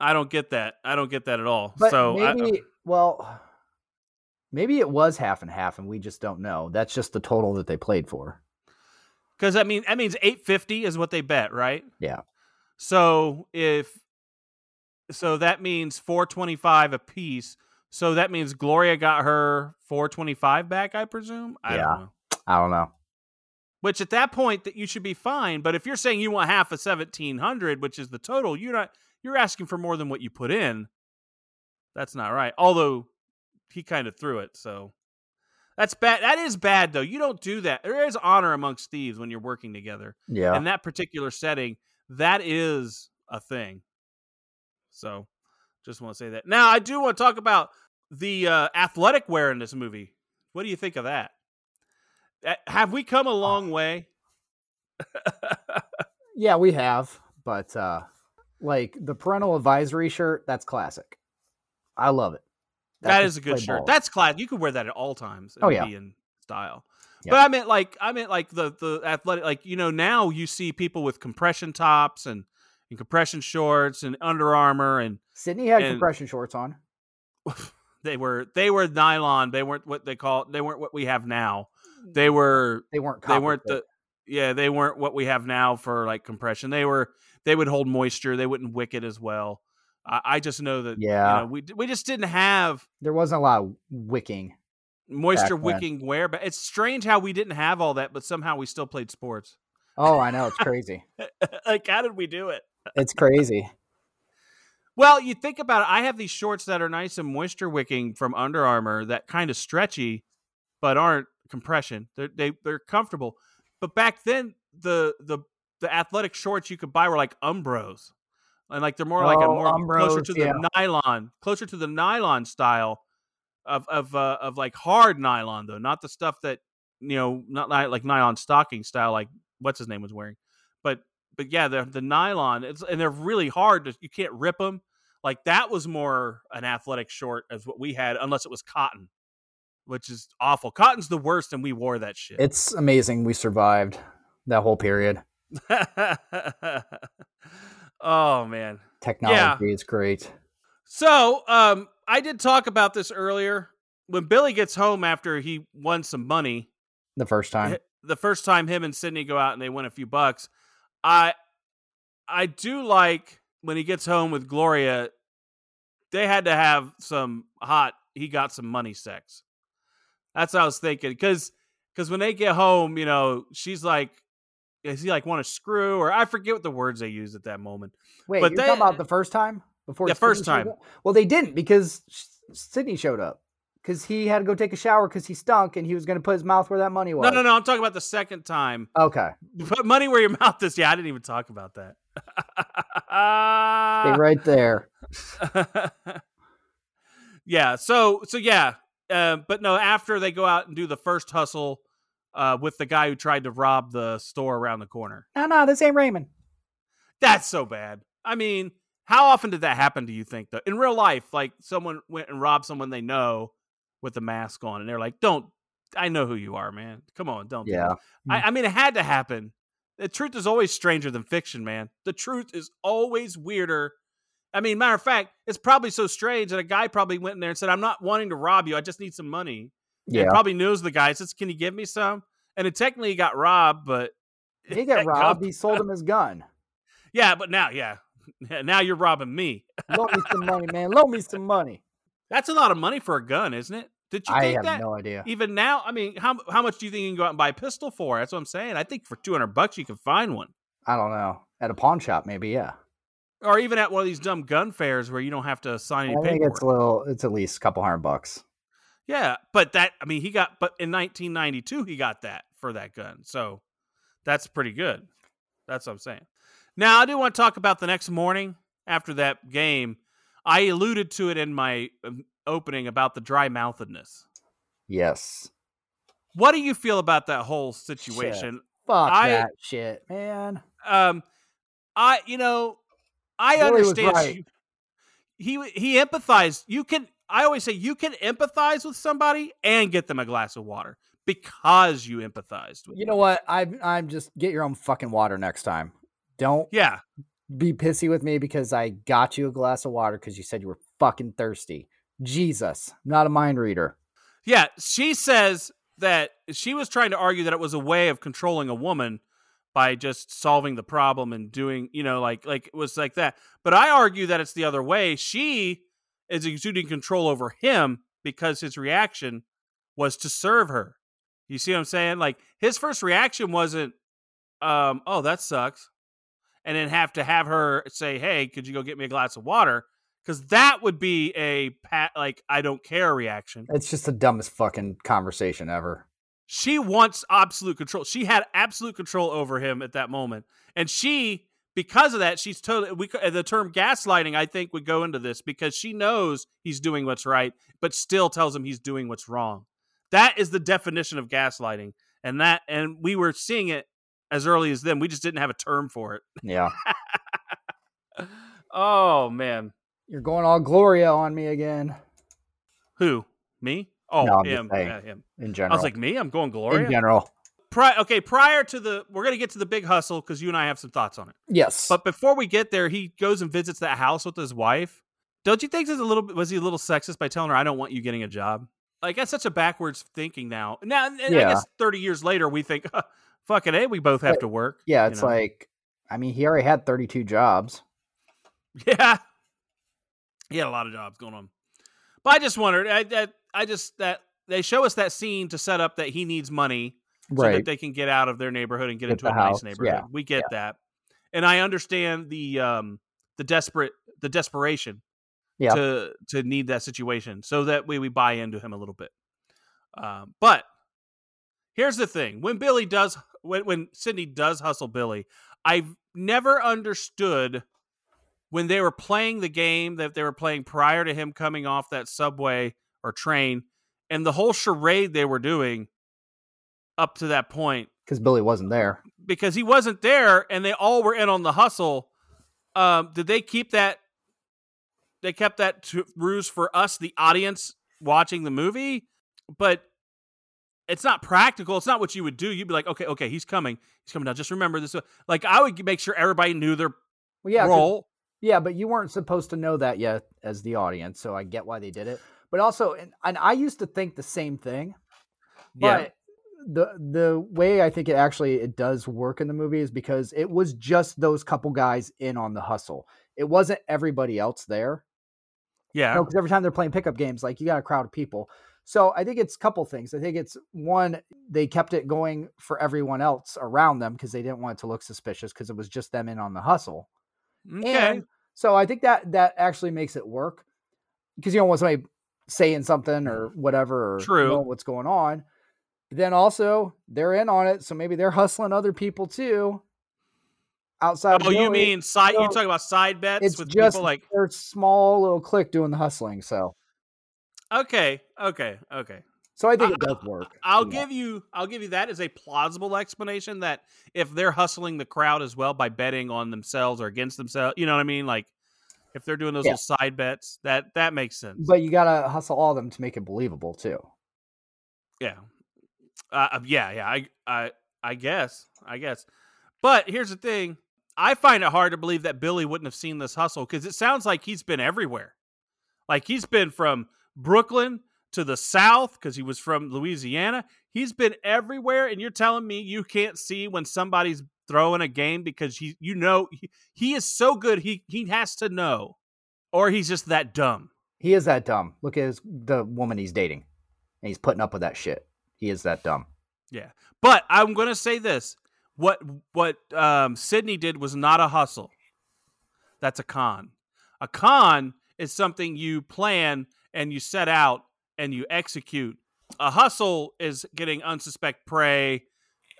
I don't get that. I don't get that at all. But so I- uh well, maybe it was half and half, and we just don't know. That's just the total that they played for. cuz I mean that means 850 is what they bet, right? Yeah. So if so that means 425 a piece. So that means Gloria got her 425 back, I presume. I Yeah. don't know. I don't know. Which at that point that you should be fine, but if you're saying you want half of 1700, which is the total, you're not you're asking for more than what you put in. That's not right. Although he kind of threw it, so that's bad. That is bad though. You don't do that. There is honor amongst thieves when you're working together. Yeah. In that particular setting, that is a thing. So, just want to say that. Now, I do want to talk about the uh, athletic wear in this movie. What do you think of that? Uh, Have we come a long way? Yeah, we have, but uh like the parental advisory shirt, that's classic. I love it. that can is a good shirt. ball. That's class. You could wear that at all times. Oh, yeah. in style. But I meant like I meant like the the athletic like you know now you see people with compression tops and, and compression shorts and Under Armour and Sidney had and- compression shorts on. they were they were nylon. They weren't what they call they weren't what we have now. They were They weren't. they weren't the yeah they weren't what we have now for like compression. They were they would hold moisture. They wouldn't wick it as well. I, I just know that Yeah. you know, we we just didn't have There wasn't a lot of wicking. moisture wicking wear. But it's strange how we didn't have all that, but somehow we still played sports. Oh, I know it's crazy. like how did we do it? it's crazy. Well, you think about it. I have these shorts that are nice and moisture wicking from Under Armour that kind of stretchy, but aren't compression. They're they, they're comfortable. But back then, the the the athletic shorts you could buy were like Umbros, and like they're more like a Oh, more closer to the yeah. nylon, closer to the nylon style of of uh, of like hard nylon though, not the stuff that you know, not like nylon stocking style like what's his name was wearing, but but yeah, the the nylon it's and they're really hard to you can't rip them. Like that was more an athletic short as what we had, unless it was cotton, which is awful. Cotton's the worst, and we wore that shit. It's amazing we survived that whole period. oh man. Technology is great. So, um, I did talk about this earlier. When Billy gets home after he won some money, The first time. the first time him and Sidney go out and they win a few bucks, I I do like when he gets home with Gloria. They had to have some hot. He got some money sex. That's what I was thinking because because when they get home, you know, she's like, is he like want to screw or I forget what the words they used at that moment. Wait, but they- talking about the first time before? the first time. Well, they didn't because Sidney showed up because he had to go take a shower because he stunk and he was going to put his mouth where that money was. No, no, no. I'm talking about the second time. Okay, Put money where your mouth is. Yeah, I didn't even talk about that. stay right there. yeah. So so yeah. Uh, but no, after they go out and do the first hustle uh, with the guy who tried to rob the store around the corner. No, no, this ain't Raymond. That's so bad. I mean, how often did that happen? Do you think though in real life? Like someone went and robbed someone they know with a mask on, and they're like, "Don't." I know who you are, man. Come on, don't. do Yeah. that." I, I mean, it had to happen. The truth is always stranger than fiction, man. The truth is always weirder. I mean, matter of fact, it's probably so strange that a guy probably went in there and said, "I'm not wanting to rob you. I just need some money." Yeah, And probably knows the guy. Says, "Can you give me some?" And it technically he got robbed, but he got robbed. go- He sold him his gun. yeah, but now, yeah, now you're robbing me. Loan me some money, man. Loan me some money. That's a lot of money for a gun, isn't it? Did you I have that? no idea. Even now, I mean, how how much do you think you can go out and buy a pistol for? That's what I'm saying. I think for 200 bucks you can find one. I don't know. At a pawn shop, maybe. Yeah. Or even at one of these dumb gun fairs where you don't have to sign any I think paperwork. it's a little. It's at least a couple hundred bucks. Yeah, but that I mean, he got but in 1992 he got that for that gun. So that's pretty good. That's what I'm saying. Now, I do want to talk about the next morning after that game. I alluded to it in my um, opening about the dry mouthedness. Yes. What do you feel about that whole situation? Fuck I- that shit, man. Um I you know, I understand right. you- he he empathized. You can I always say you can empathize with somebody and get them a glass of water because you empathized with You them. know what? I'm. I'm just get your own fucking water next time. Don't Yeah. be pissy with me because I got you a glass of water because you said you were fucking thirsty. Jesus, I'm not a mind reader. Yeah, she says that she was trying to argue that it was a way of controlling a woman by just solving the problem and doing, you know, like like it was like that. But I argue that it's the other way. She is exuding control over him because his reaction was to serve her. You see what I'm saying? Like his first reaction wasn't um, oh, that sucks. And then have to have her say, "Hey, could you go get me a glass of water?" Cuz that would be a pat like I don't care reaction. It's just the dumbest fucking conversation ever. She wants absolute control. She had absolute control over him at that moment, and she, because of that, she's totally. We c- the term gaslighting, I think, would go into this because she knows he's doing what's right, but still tells him he's doing what's wrong. That is the definition of gaslighting, and that, and we were seeing it as early as then. We just didn't have a term for it. Yeah. Oh man, You're going all Gloria on me again who me? Oh, No, him. Yeah, him. in general. I was like, me? I'm going Gloria. in general. Pri- okay, prior to the, we're gonna get to the big hustle because you and I have some thoughts on it. Yes. But before we get there, he goes and visits that house with his wife. Don't you think this is a little bit was he a little sexist by telling her I don't want you getting a job? Like that's such a backwards thinking now. Now and I Yeah. guess 30 years later we think fucking hey, we both have But- to work. yeah, you it's know? like I mean, he already had 32 jobs. Yeah. He had a lot of jobs going on. But I just wondered I that I just that they show us that scene to set up that he needs money so that they can get out of their neighborhood and get, Get into a house, nice neighborhood. yeah, We get that. And I understand the um the desperate the desperation Yeah. to to need that situation. So that way we buy into him a little bit. Um, but here's the thing: when Billy does, when when Sidney does hustle Billy, I've never understood when they were playing the game that they were playing prior to him coming off that subway or train, and the whole charade they were doing up to that point Because Billy wasn't there. because he wasn't there and they all were in on the hustle. Um, did they keep that? They kept that to ruse for us, the audience watching the movie, but it's not practical. It's not what you would do. You'd be like, okay, okay, he's coming. He's coming now. Just remember this. Like I would make sure everybody knew their Well, yeah. role. Yeah, but you weren't supposed to know that yet as the audience, so I get why they did it. But also, and, and I used to think the same thing. Yeah. But the the way I think it actually it does work in the movie is because it was just those couple guys in on the hustle. It wasn't everybody else there. Yeah. because every time they're playing pickup games, like you got a crowd of people. So I think it's a couple things. I think it's one, they kept it going for everyone else around them because they didn't want it to look suspicious because it was just them in on the hustle. Okay. And so I think that that actually makes it work because you don't want somebody saying something or whatever or True. know what's going on. Then also they're in on it, so maybe they're hustling other people too. Outside. of oh, you mean side? So talking about side bets it's with just people like? their small little clique doing the hustling. So Okay, okay, okay. so I think it does work. I'll Yeah. give you I'll give you that as a plausible explanation that if they're hustling the crowd as well by betting on themselves or against themselves, you know what I mean? Like if they're doing those Yeah. little side bets, that that makes sense. But you gotta hustle all of them to make it believable too. yeah. Uh, yeah, yeah, I I I guess. I guess. But here's the thing. I find it hard to believe that Billy wouldn't have seen this hustle cuz it sounds like he's been everywhere. Like he's been from Brooklyn to the south cuz he was from Louisiana. He's been everywhere and you're telling me you can't see when somebody's throwing a game because he you know he, he is so good he he has to know or he's just that dumb. He is that dumb. Look at his, the woman he's dating, and he's putting up with that shit. He is that dumb. Yeah. But I'm going to say this. What what um Sidney did was not a hustle. That's a con. A con is something you plan and you set out and you execute. A hustle is getting unsuspect prey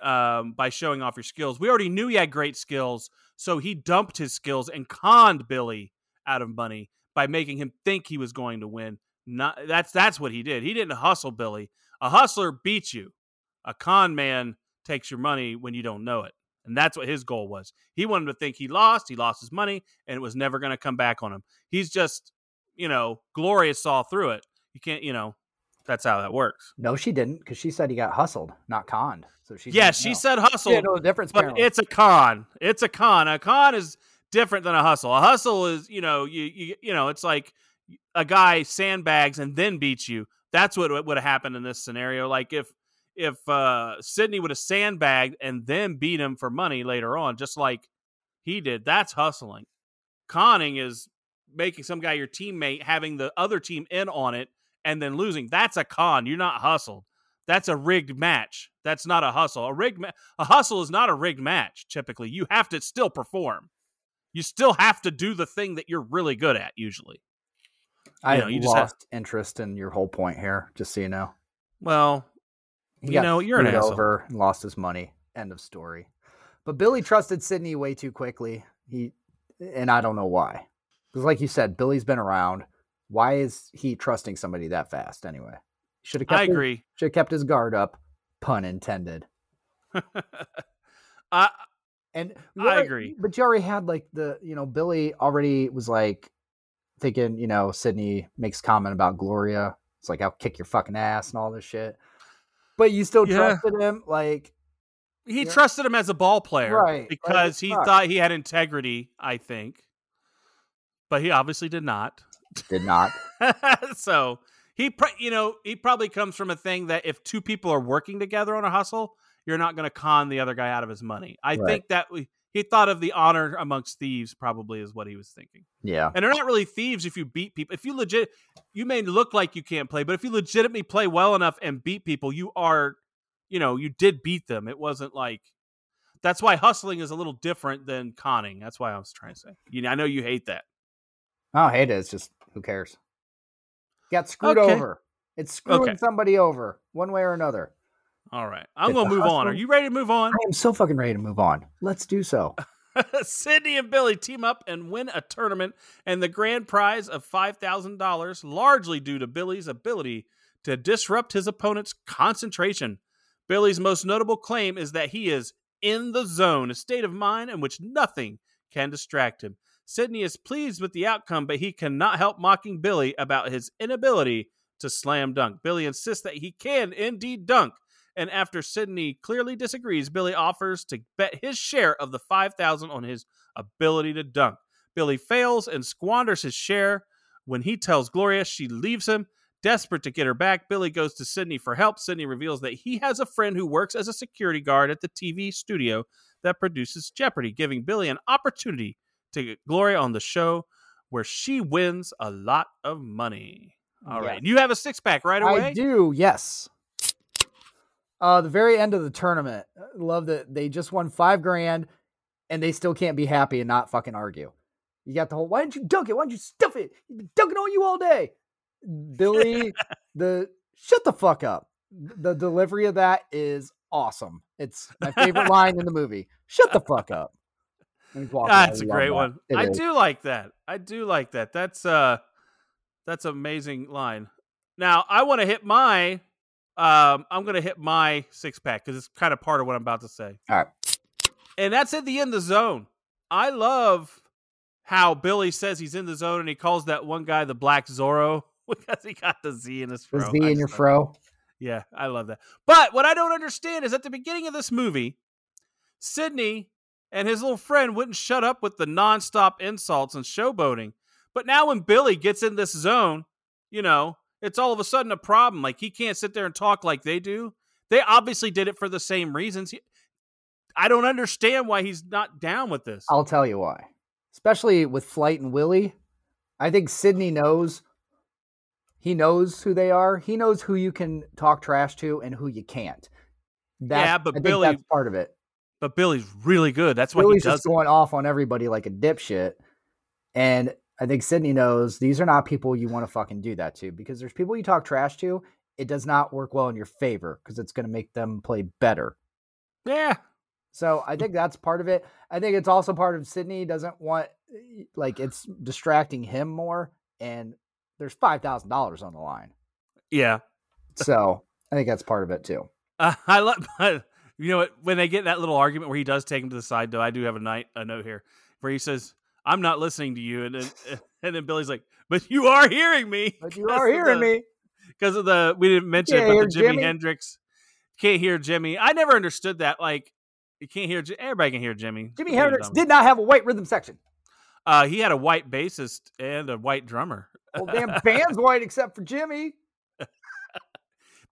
um, by showing off your skills. We already knew he had great skills, so he dumped his skills and conned Billy out of money by making him think he was going to win. Not that's that's what he did. He didn't hustle Billy. A hustler beats you. A con man takes your money when you don't know it. And that's what his goal was. He wanted to think he lost, he lost his money, and it was never going to come back on him. He's just, you know, glorious saw through it. You can't, you know, that's how that works. No, she didn't, because she said he got hustled, not conned. So she didn't she know. said hustle, She didn't know the difference. but apparently. it's a con. It's a con. A con is different than a hustle. A hustle is, you know, you you you know, it's like a guy sandbags and then beats you. That's what would have happened in this scenario. Like if if uh Sidney would have sandbagged and then beat him for money later on, just like he did. That's hustling. Conning is making some guy your teammate having the other team in on it and then losing. That's a con. You're not hustled. That's a rigged match. That's not a hustle. A rigged ma- a hustle is not a rigged match. Typically, you have to still perform. You still have to do the thing that you're really good at. Usually, I you know, you just have- lost interest in your whole point here, just so you know. well, He You know, you're an asshole. over and lost his money. End of story. But Billy trusted Sidney way too quickly. He and I don't know why. Because like you said, Billy's been around. Why is he trusting somebody that fast anyway? Should have kept I his- agree. should have kept his guard up. Pun intended. I And you I agree. But you already had like the, you know, Billy already was like thinking, you know, Sidney makes comment about Gloria. It's like I'll kick your fucking ass and all this shit. But you still Yeah. trusted him, like he Yeah. trusted him as a ball player, Right, Because he thought he had integrity. I think, but he obviously did not. Did not. so he, pr- you know, he probably comes from a thing that if two people are working together on a hustle, you're not going to con the other guy out of his money. I Right. think that we, he thought of the honor amongst thieves, probably is what he was thinking. Yeah. And they're not really thieves if you beat people. If you legit, you may look like you can't play, but if you legitimately play well enough and beat people, you are, you know, you did beat them. It wasn't like. That's why hustling is a little different than conning. That's why I was trying to say. You know, I know you hate that. I don't hate it. It's just who cares? Got screwed Okay. over. It's screwing Okay. somebody over one way or another. All right, I'm gonna a move on. Are you ready to move on? I am so fucking ready to move on. Let's do so. Sidney and Billy team up and win a tournament and the grand prize of $5,000, largely due to Billy's ability to disrupt his opponent's concentration. Billy's most notable claim is that he is in the zone, a state of mind in which nothing can distract him. Sidney is pleased with the outcome, but he cannot help mocking Billy about his inability to slam dunk. Billy insists that he can indeed dunk, and after Sidney clearly disagrees, Billy offers to bet his share of the 5000 on his ability to dunk. Billy fails and squanders his share. When he tells Gloria, she leaves him. Desperate to get her back, Billy goes to Sidney for help. Sidney reveals that he has a friend who works as a security guard at the TV studio that produces Jeopardy, giving Billy an opportunity to get Gloria on the show where she wins a lot of money. All right, Yes. You have a six pack right away? I do, yes. Uh, the very end of the tournament, uh, love that they just won five grand, and they still can't be happy and not fucking argue. You got the whole. Why didn't you dunk it? Why didn't you stuff it? You've been dunking on you all day, Billy. the shut the fuck up. The delivery of that is awesome. It's my favorite line in the movie. Shut the fuck up. And he's walking That's a away. I love great that. one. It I is. do like that. I do like that. That's uh that's amazing line. Now I want to hit my um I'm gonna hit my six pack because it's kind of part of what I'm about to say. All right. And that's at the end of the zone. I love how Billy says he's in the zone and he calls that one guy the Black Zorro because he got the Z in his The fro. Z I in your fro. yeah, I love that. But what I don't understand is at the beginning of this movie, Sidney and his little friend wouldn't shut up with the nonstop insults and showboating. But now when Billy gets in this zone, you know, it's all of a sudden a problem. Like he can't sit there and talk like they do. They obviously did it for the same reasons. He- I don't understand why he's not down with this. I'll tell you why. Especially with Flight and Willie, I think Sidney knows He knows who they are. He knows who you can talk trash to and who you can't. That, Yeah, but I think Billy- that's part of it. But Billy's really good. That's why Billy's he does. just going off on everybody like a dipshit. And I think Sidney knows these are not people you want to fucking do that to because there's people you talk trash to. It does not work well in your favor because it's going to make them play better. Yeah, So I think that's part of it. I think it's also part of Sidney doesn't want like it's distracting him more, and there's five thousand dollars on the line. yeah. So I think that's part of it too. Uh, I love, you know what? When they get that little argument where he does take him to the side, though, I do have a night a note here where he says, "I'm not listening to you," and then and then Billy's like, "But you are hearing me." But you are hearing me. because of the we didn't mention it, but the Jimi Jimmy? Hendrix can't hear Jimmy. I never understood that. Like you can't hear everybody can hear Jimmy. Jimi Hendrix did not have a white rhythm section. Uh, he had a white bassist and a white drummer. Well, damn band's white except for Jimmy.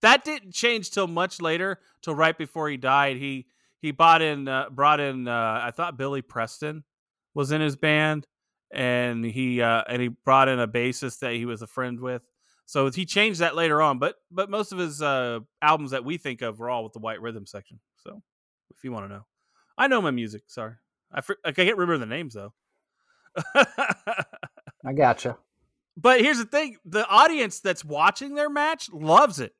That didn't change till much later, till right before he died. He he bought in, uh, brought in. Uh, I thought Billy Preston was in his band, and he uh, and he brought in a bassist that he was a friend with. So he changed that later on, but but most of his uh, albums that we think of were all with the white rhythm section. So if you want to know, I know my music. Sorry, I fr- I can't remember the names though. I gotcha. But here's the thing: the audience that's watching their match loves it.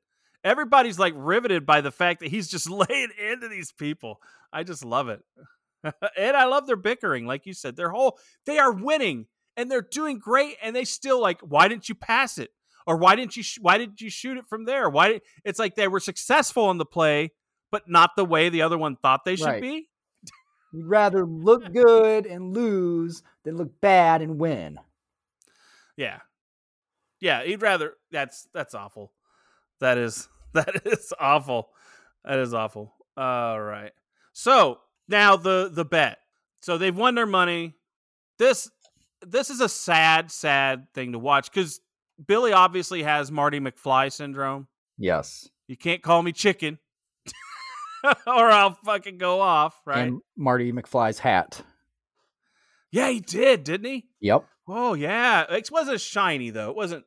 Everybody's like riveted by the fact that he's just laying into these people. I just love it, and I love their bickering. Like you said, their whole they are winning and they're doing great, and they still like, why didn't you pass it, or why didn't you, sh- why did you shoot it from there? Why? Did, it's like they were successful in the play, but not the way the other one thought they should Right. be. You'd rather look good and lose than look bad and win. Yeah. Yeah, he'd rather that's that's awful. That is that is awful. That is awful. All right. So, now the the bet. So they've won their money. This this is a sad sad thing to watch cuz Billy obviously has Marty McFly syndrome. Yes. You can't call me chicken. or I'll fucking go off, right? And Marty McFly's hat. yeah, he did, didn't he? Yep. Oh yeah. It wasn't shiny though. It wasn't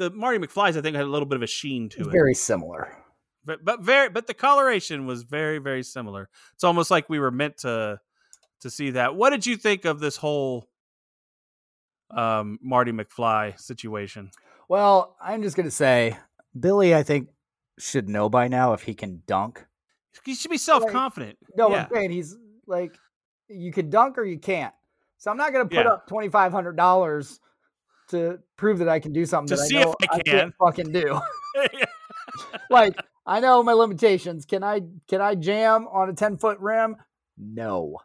the Marty McFly's I think had a little bit of a sheen to it. very similar. but but very but the coloration was very very similar. It's almost like we were meant to to see that. What did you think of this whole um Marty McFly situation? Well, I'm just gonna say Billy, I think, should know by now if he can dunk. He should be self confident. No, yeah. I'm saying he's like you can dunk or you can't. So I'm not gonna put Yeah. up twenty five hundred dollars to prove that I can do something To that see I if know I I can. can't fucking do. like I know my limitations. Can I can I jam on a ten foot rim? No.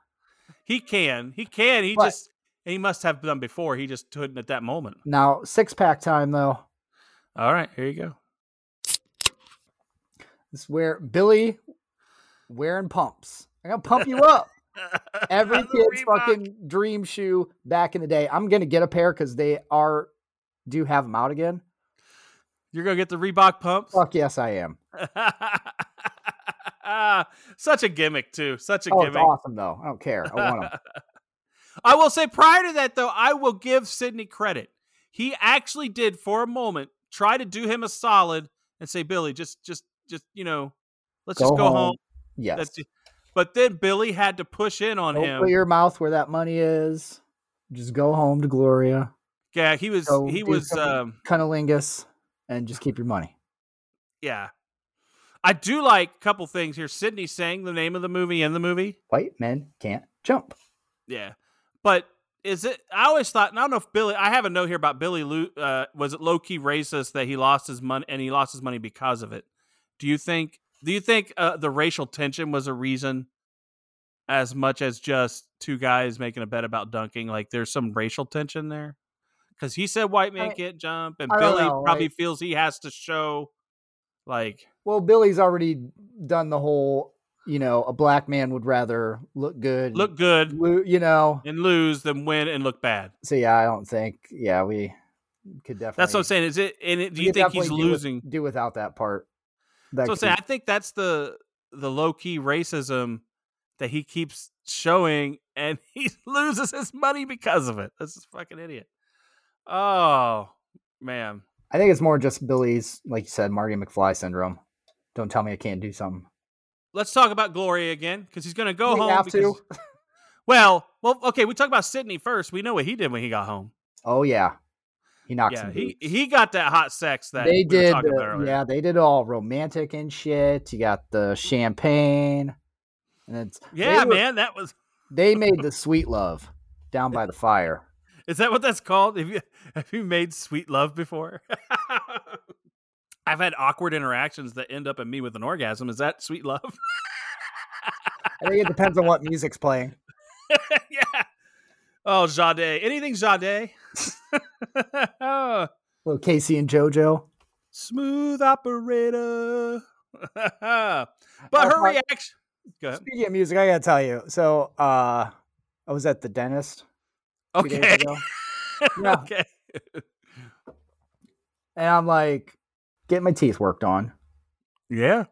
he can. He can. He But- just he must have done before. He just couldn't at that moment. Now six pack time though. All right, here you go. This is where Billy wearing pumps. I'm gonna pump you up. Every kid's fucking dream shoe back in the day. I'm gonna get a pair because they are do have them out again. You're gonna get the Reebok pumps. Fuck yes, I am. Such a gimmick too. Such a Oh, it's gimmick. awesome though. I don't care. I want them. I will say prior to that though, I will give Sidney credit. He actually did for a moment try to do him a solid and say, Billy, just just just you know, let's just go home. Yes. That's. But then Billy had to push in on Don't him. put your mouth where that money is. Just go home to Gloria. yeah, he was Go he was um cunnilingus and just keep your money. yeah. I do like a couple things here. Sidney saying the name of the movie in the movie. White men can't jump. Yeah. But is it I always thought and I don't know if Billy I have a note here about Billy uh was it low key racist that he lost his money and he lost his money because of it. Do you think do you think uh, the racial tension was a reason as much as just two guys making a bet about dunking like there's some racial tension there? Cuz he said white men I- can't jump and Billy know, probably like- feels he has to show like Well, Billy's already done the whole, you know, a black man would rather look good. look good lo- you know. and lose than win and look bad. So yeah, I don't think. Yeah, we could definitely. That's what I'm saying. Is it and it, do you think he's do with- losing do without that part. That So I'm could saying, be- I think that's the the low key racism that he keeps showing, and he loses his money because of it. This is fucking idiot. Oh man, I think it's more just Billy's, like you said, Marty McFly syndrome. Don't tell me I can't do something. Let's talk about Gloria again because he's going to go home. have to. Well, well, okay. We talk about Sidney first. We know what he did when he got home. Oh yeah, he knocked yeah, he he got that hot sex that they we did. talking the- about earlier. yeah, they did all romantic and shit. You got the champagne, and it's Yeah, were- man, that was. They made the sweet love down by the fire. Is that what that's called? Have you have you made sweet love before? I've had awkward interactions that end up in me with an orgasm. Is that sweet love? I think it depends on what music's playing. yeah. Oh, Jade. Anything Jade? Little K-Ci and JoJo. Smooth operator. but Oh, her my- reaction. Go ahead. Speaking of music, I gotta tell you. So, uh, I was at the dentist two days Okay. ago, Yeah. okay. and I'm like getting my teeth worked on. Yeah.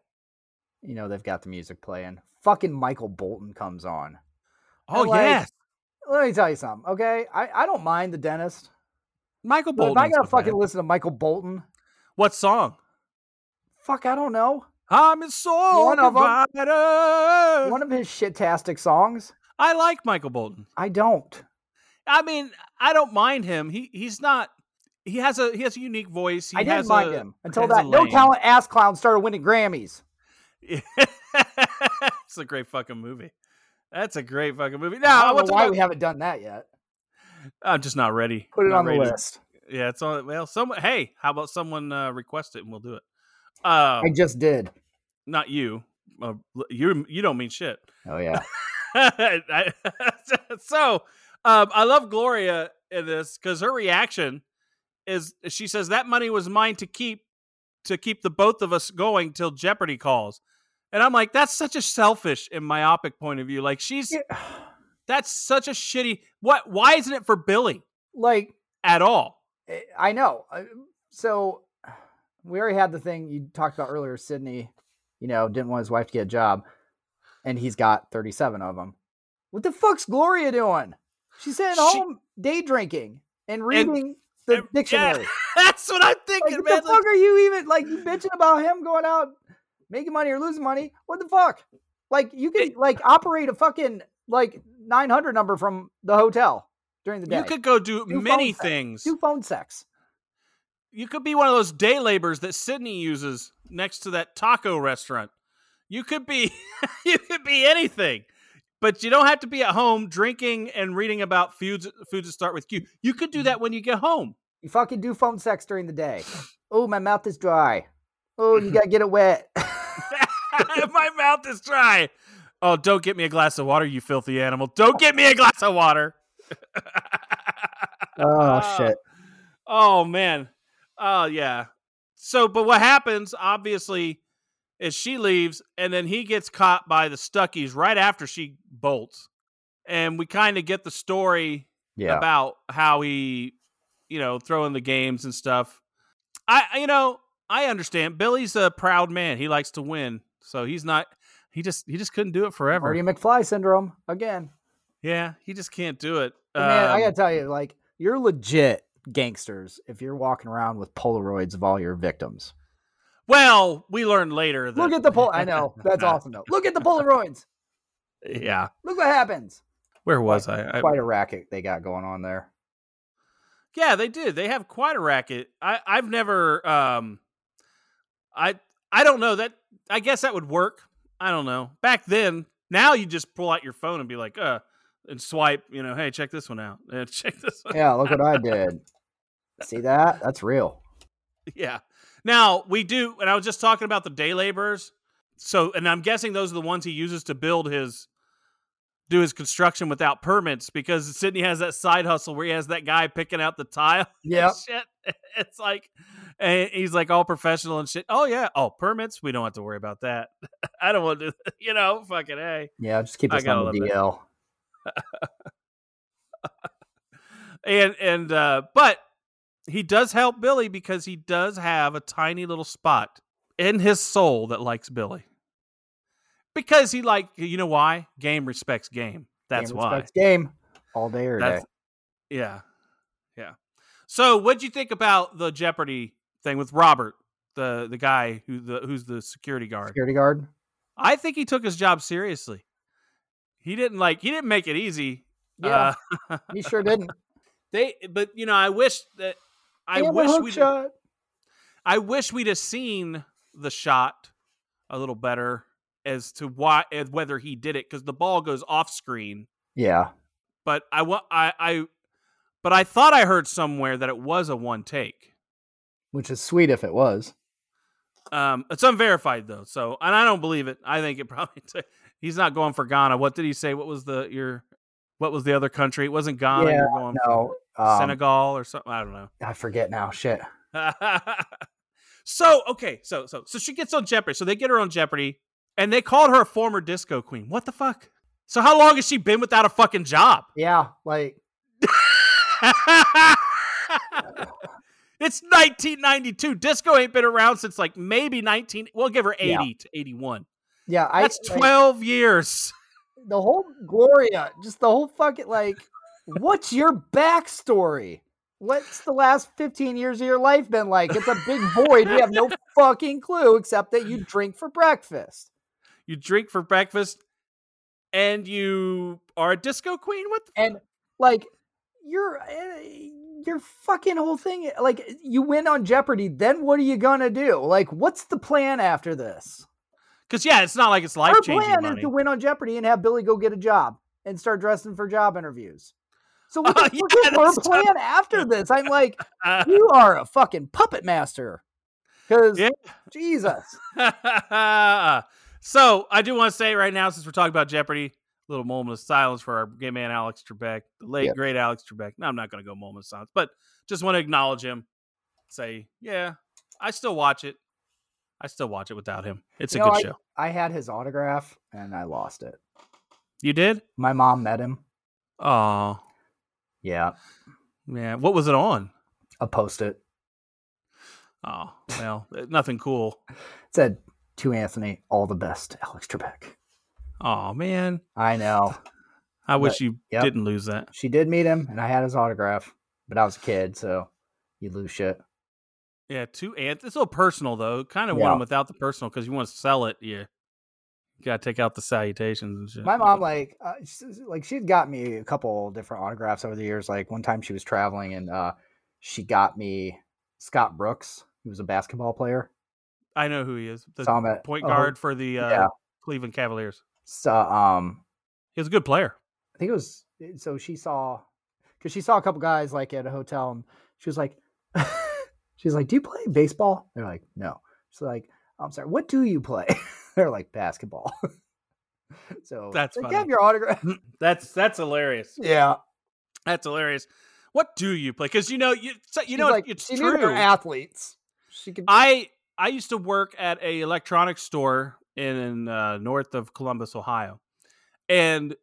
You know, they've got the music playing. Fucking Michael Bolton comes on. Oh, like, yes. Let me tell you something, okay? I, I don't mind the dentist. Michael if Bolton. I gotta fucking listen to Michael Bolton, What song? fuck, I don't know. I'm his soul One of 'em. provider. One of his shitastic songs, I like Michael Bolton. I don't. I mean, I don't mind him. He he's not. He has a he has a unique voice. He I didn't has mind a- him until that no talent ass clown started winning Grammys. it's a great fucking movie. That's a great fucking movie. Now I I don't want know to why we haven't done that yet. I'm just not ready. Put it Not on the ready to- list. Yeah, it's on. Well, someone. Hey, how about someone uh, request it and we'll do it. Uh, I just did. not you. Uh, you you don't mean shit. Oh yeah. I- so um, I love Gloria in this because her reaction is she says that money was mine to keep to keep the both of us going till Jeopardy calls, and I'm like that's such a selfish and myopic point of view. Like she's Yeah. that's such a shitty. What? Why isn't it for Billy like at all? eh, I know. Uh, So we already had the thing you talked about earlier. Sidney, you know, didn't want his wife to get a job, and he's got 37 of them. What the fuck's Gloria doing? She's sitting She- home day drinking and reading the and- yeah, dictionary. That's what I'm Like, thinking, what man. the fuck are you even like? You bitching about him going out making money or losing money? What the fuck? Like you can It- like operate a fucking like 900 number from the hotel during the day. you could go do, Do many phone sex. things. do phone sex. You could be one of those day laborers that Sidney uses next to that taco restaurant. You could be you could be anything. But you don't have to be at home drinking and reading about foods foods that start with Q. You could do that when you get home. You fucking do phone sex during the day. Oh, my mouth is dry. Oh, you gotta get it wet. My mouth is dry. Oh, don't get me a glass of water, you filthy animal. Don't get me a glass of water. oh uh, shit. Oh man. Oh yeah. So but what happens obviously is she leaves and then he gets caught by the Stuckies right after she bolts. And we kind of get the story Yeah. about how he, you know, throwing the games and stuff. I I- you know, I understand. Billy's a proud man. He likes to win. So he's not he just he just couldn't do it forever. Marty McFly syndrome again. Yeah, he just can't do it. And man, I Um, gotta tell you, like, you're legit gangsters if you're walking around with Polaroids of all your victims. well, we learned later that Look at the pol. I know that's awesome though. Look at the Polaroids. Yeah. Look what happens. Where was I? I Quite a racket they got going on there. Yeah, they did. They have quite a racket. I I've never um I I don't know that I guess that would work. I don't know. Back then, now you just pull out your phone and be like, uh and swipe, you know, hey, check this one out. Uh, check this one. Yeah, look what I did. See that? That's real. Yeah. Now, we do and I was just talking about the day laborers. So, and I'm guessing those are the ones he uses to build his do his construction without permits because Sidney has that side hustle where he has that guy picking out the tile. Yeah. shit. It's like, and he's like all professional and shit. Oh yeah. Oh, permits. We don't have to worry about that. I don't want to. You know, fucking hey. Yeah, just keep us on the. DL. And and uh, but he does help Billy because he does have a tiny little spot in his soul that likes Billy. Because he like you know why? Game respects game. That's Game why. respects game all day or That's day. yeah, yeah. So, what'd you think about the Jeopardy thing with Robert, the the guy who the who's the security guard. Security guard. I think he took his job seriously. He didn't like he didn't make it easy. Yeah, Uh, he sure didn't. they but you know, I wish that I wish we shot. I wish we'd have seen the shot a little better as to why as whether he did it because the ball goes off screen. Yeah. But I wa- I I but I thought I heard somewhere that it was a one take. Which is sweet if it was. Um, it's unverified though, so and I don't believe it. I think it probably he's not going for Ghana. What did he say? What was the your what was the other country? It wasn't Ghana. Yeah, You're going No. for Um, Senegal or something. I don't know. I forget now. Shit. so okay, so so so she gets on Jeopardy. So they get her on Jeopardy, and they called her a former disco queen. What the fuck? So how long has she been without a fucking job? Yeah. Like, it's 1992. Disco ain't been around since like maybe 19. We'll give her 80 Yeah. to 81. yeah. I, That's like, 12 years. the whole Gloria, just the whole fucking like, what's your backstory? What's the last 15 years of your life been like? It's a big void. We have no fucking clue except that you drink for breakfast. You drink for breakfast, and you are a disco queen. What? The And like, your uh, your fucking whole thing, like, you win on Jeopardy. Then what are you gonna do? Like, what's the plan after this? Because yeah, it's not like it's life Our changing plan money. is to win on Jeopardy and have Billy go get a job and start dressing for job interviews. So what Oh, fuck yeah, is our that's tough. plan after this? I'm like, Uh, you are a fucking puppet master. Because Yeah. Jesus. So I do want to say right now, since we're talking about Jeopardy, a little moment of silence for our gay man Alex Trebek, the late Yep. great Alex Trebek. No, I'm not going to go moment of silence, but just want to acknowledge him. Say, yeah, I still watch it. I still watch it without him. It's You a know, good I, show. I had his autograph and I lost it. You did? My mom met him. Oh, Yeah. yeah. What was it on? A post it. Oh, well, eh, nothing cool. It said to Anthony, all the best, Alex Trebek. Oh man, I know. I wish But- you yep. didn't lose that. She did meet him and I had his autograph, but I was a kid, so you lose shit. Yeah, to Ant. It's a little personal though. Kind of Yeah. want him without the personal because you want to sell it. Yeah, you gotta take out the salutations and shit. My mom, like, uh, like she'd got me a couple different autographs over the years. Like one time she was traveling and uh, she got me Scott Brooks, who was a basketball player. I know who he is. The Saw him at point oh, guard for the uh, yeah. Cleveland Cavaliers. So, um, He was a good player. I think it was so she saw because she saw a couple guys like at a hotel and she was like, she's like, "Do you play baseball?" They're like, "No." She's like, "I'm sorry, what do you play?" They're like, "Basketball." so That's like, funny. have your autograph. That's that's hilarious. yeah, That's hilarious. What do you play? Because you know you you She's know like, it's she knew true. athletes. She could. I I used to work at a electronics store in uh, north of Columbus, Ohio, and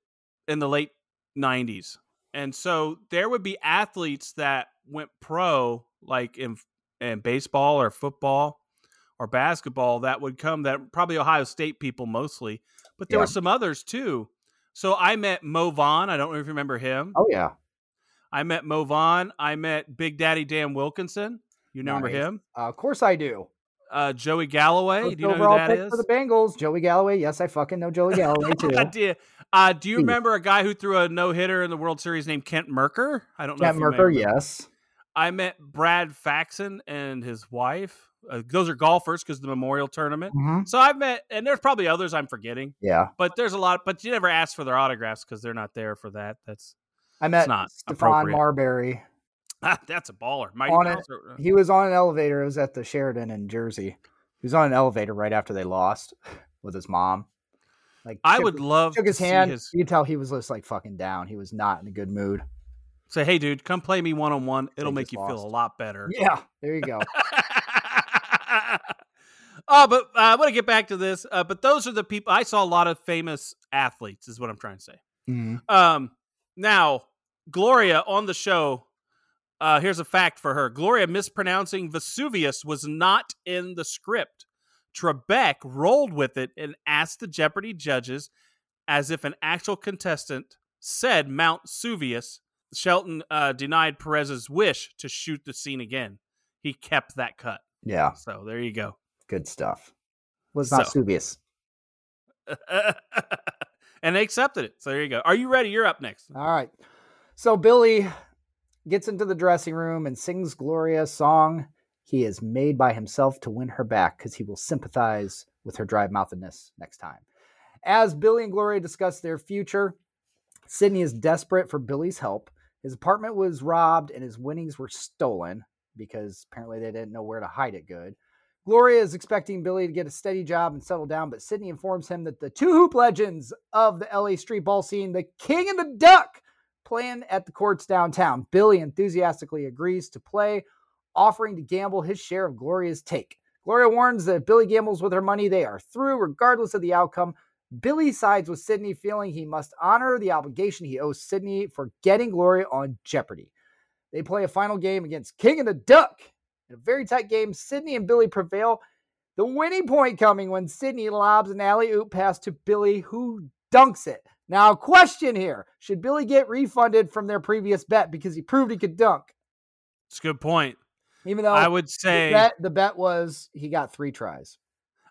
in the late '90s, and so there would be athletes that went pro, like in in baseball or football or basketball, that would come. That probably Ohio State people mostly, but there Yeah. were some others too. So I met Mo Vaughn. I don't know if you remember him. oh yeah, I met Mo Vaughn. I met Big Daddy Dan Wilkinson. You remember Nice. him? uh, of course I do. Uh, Joey Galloway. First Do you know who that is? for the Bengals, Joey Galloway. Yes, I fucking know Joey Galloway too. I did. Uh, do you Jeez. remember a guy who threw a no hitter in the World Series named Kent Mercker? I don't know. You Merker, yes. I met Brad Faxon and his wife. Uh, those are golfers because the Memorial Tournament. Mhm. So I've met, and there's probably others I'm forgetting, Yeah, but there's a lot. But you never ask for their autographs because they're not there for that. That's I met not Stephon. Marbury. that's a baller. Mighty On. Mouse or- He was on an elevator. It was at the Sheraton in Jersey. He was on an elevator right after they lost with his mom. Like I shook- would love shook to his hand. his- You could tell he was just like fucking down. He was not in a good mood. say, "Hey, dude, come play me one on one. It'll make you feel a lot better." Yeah, there you go. oh, but uh, I want to get back to this. Uh, but those are the people I saw. A lot of famous athletes, is what I'm trying to say. Mhm. Um, now Gloria on the show. Uh, here's a fact for her: Gloria mispronouncing Vesuvius was not in the script. Trebek rolled with it and asked the Jeopardy judges as if an actual contestant said Mount Suvius. Shelton uh, denied Perez's wish to shoot the scene again. He kept that cut. Yeah, So there you go. good stuff. Was not So- Subius. and they accepted it. So there you go. Are you ready? You're up next. All right. So Billy gets into the dressing room and sings Gloria's song he is made by himself to win her back because he will sympathize with her dry mouthedness next time. As Billy and Gloria discuss their future, Sidney is desperate for Billy's help. His apartment was robbed and his winnings were stolen because apparently they didn't know where to hide it good. Gloria is expecting Billy to get a steady job and settle down, but Sidney informs him that the two hoop legends of the LA street ball scene, the King and the Duck, playing at the courts downtown. Billy enthusiastically agrees to play, offering to gamble his share of Gloria's take. Gloria warns that if Billy gambles with her money, they are through, regardless of the outcome. Billy sides with Sidney, feeling he must honor the obligation he owes Sidney for getting Gloria on Jeopardy. They play a final game against King and the Duck. In a very tight game, Sidney and Billy prevail. The winning point coming when Sidney lobs an alley oop pass to Billy, who dunks it. Now, question here should Billy get refunded from their previous bet because he proved he could dunk? It's a good point. Even though I would the say bet, the bet was he got three tries.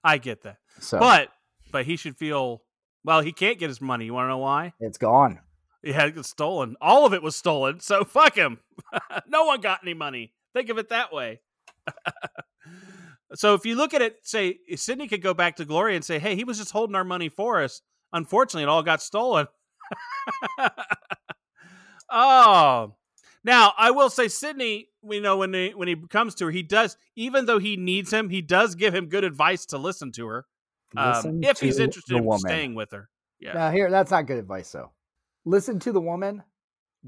I get that. So But but he should feel well, he can't get his money. You want to know why? it's gone. He had it stolen. All of it was stolen. So fuck him. no one got any money. Think of it that way. so if you look at it, say Sidney could go back to Gloria and say, "Hey, he was just holding our money for us. Unfortunately, it all got stolen." oh, now I will say, Sidney. We know when he, when he comes to her, he does. Even though he needs him, he does give him good advice to listen to her um, Listen if he's interested in woman. staying with her. Yeah. Now here, that's not good advice though. Listen to the woman.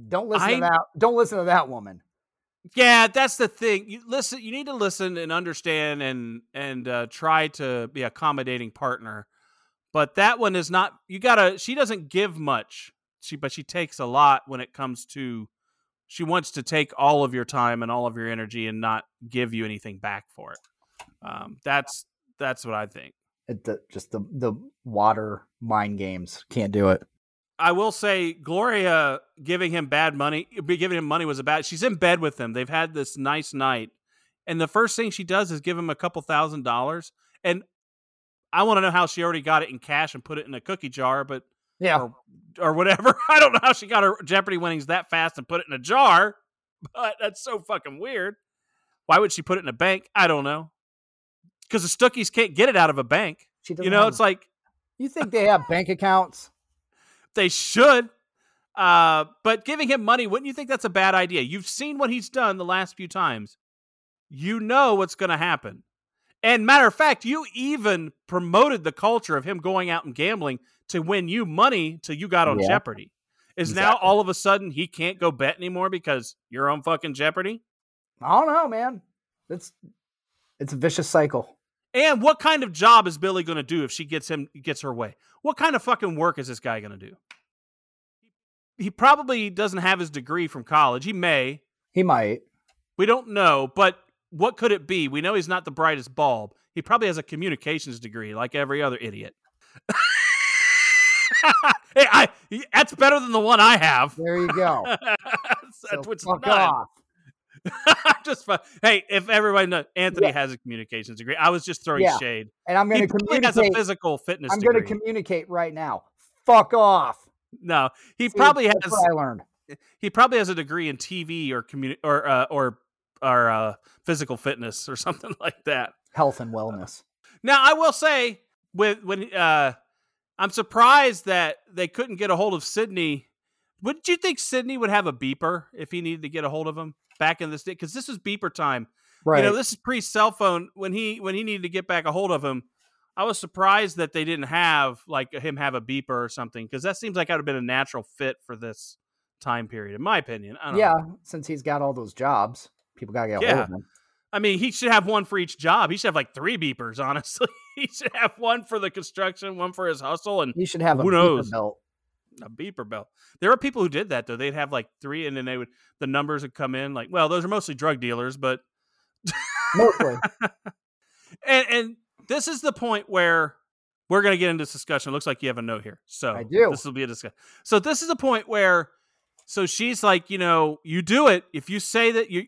Don't listen I- to that. Don't listen to that woman. Yeah, that's the thing. You listen. You need to listen and understand and and uh, try to be accommodating partner. But that one is not. You gotta. She doesn't give much. She but she takes a lot when it comes to. She wants to take all of your time and all of your energy and not give you anything back for it. Um, that's that's what I think. It, the, just the the water mind games can't do it. I will say Gloria giving him bad money, be- giving him money was a bad. She's in bed with him. They've had this nice night, and the first thing she does is give him a couple thousand dollars. And I want to know how she already got it in cash and put it in a cookie jar, but Yeah, or, or whatever. I don't know how she got her Jeopardy winnings that fast and put it in a jar, but that's so fucking weird. Why would she put it in a bank? I don't know. Because the Stookies can't get it out of a bank. she. You know, it's like you think they have bank accounts? They should. Uh, but giving him money, wouldn't you think that's a bad idea? You've seen what he's done the last few times. You know what's going to happen. And matter of fact, you even promoted the culture of him going out and gambling to win you money till you got on Yeah. Jeopardy. Is now all of a sudden he can't go bet anymore because you're on fucking Jeopardy? I don't know, man. It's it's a vicious cycle. And what kind of job is Billy going to do if she gets him gets her way? What kind of fucking work is this guy going to do? He probably doesn't have his degree from college. He may. He might. We don't know, but what could it be? We know he's not the brightest bulb. He probably has a communications degree like every other idiot. hey, I, that's better than the one I have. There you go. So Which fuck off. just hey, if everybody knows, Anthony Yeah. has a communications degree. I was just throwing Yeah. shade. And I'm going to probably has a communicate. physical fitness I'm going to communicate right now. Fuck off. no, he See, probably that's has. what I learned. He probably has a degree in TV or communi- or uh, or or uh, physical fitness or something like that. Health and wellness. Now, I will say, with when uh, I'm surprised that they couldn't get a hold of Sidney. Wouldn't you think Sidney would have a beeper if he needed to get a hold of him back in this day? Because this is beeper time. Right. You know, this is pre cell phone. When he when he needed to get back a hold of him, I was surprised that they didn't have like him have a beeper or something because that seems like that would have been a natural fit for this time period, in my opinion. I don't yeah, know. since he's got all those jobs, people got to get Yeah. hold of. I mean, he should have one for each job. He should have like three beepers. Honestly, he should have one for the construction, one for his hustle, and He should have a Who beeper knows? belt. a beeper belt. There are people who did that though. They'd have like three, and then they would the numbers would come in. Like, well, those are mostly drug dealers, but Mostly. and and this is the point where we're going to get into this discussion. It looks like you have a note here, so I do. This will be a discussion. So this is the point where, so she's like, you know, you do it if you say that you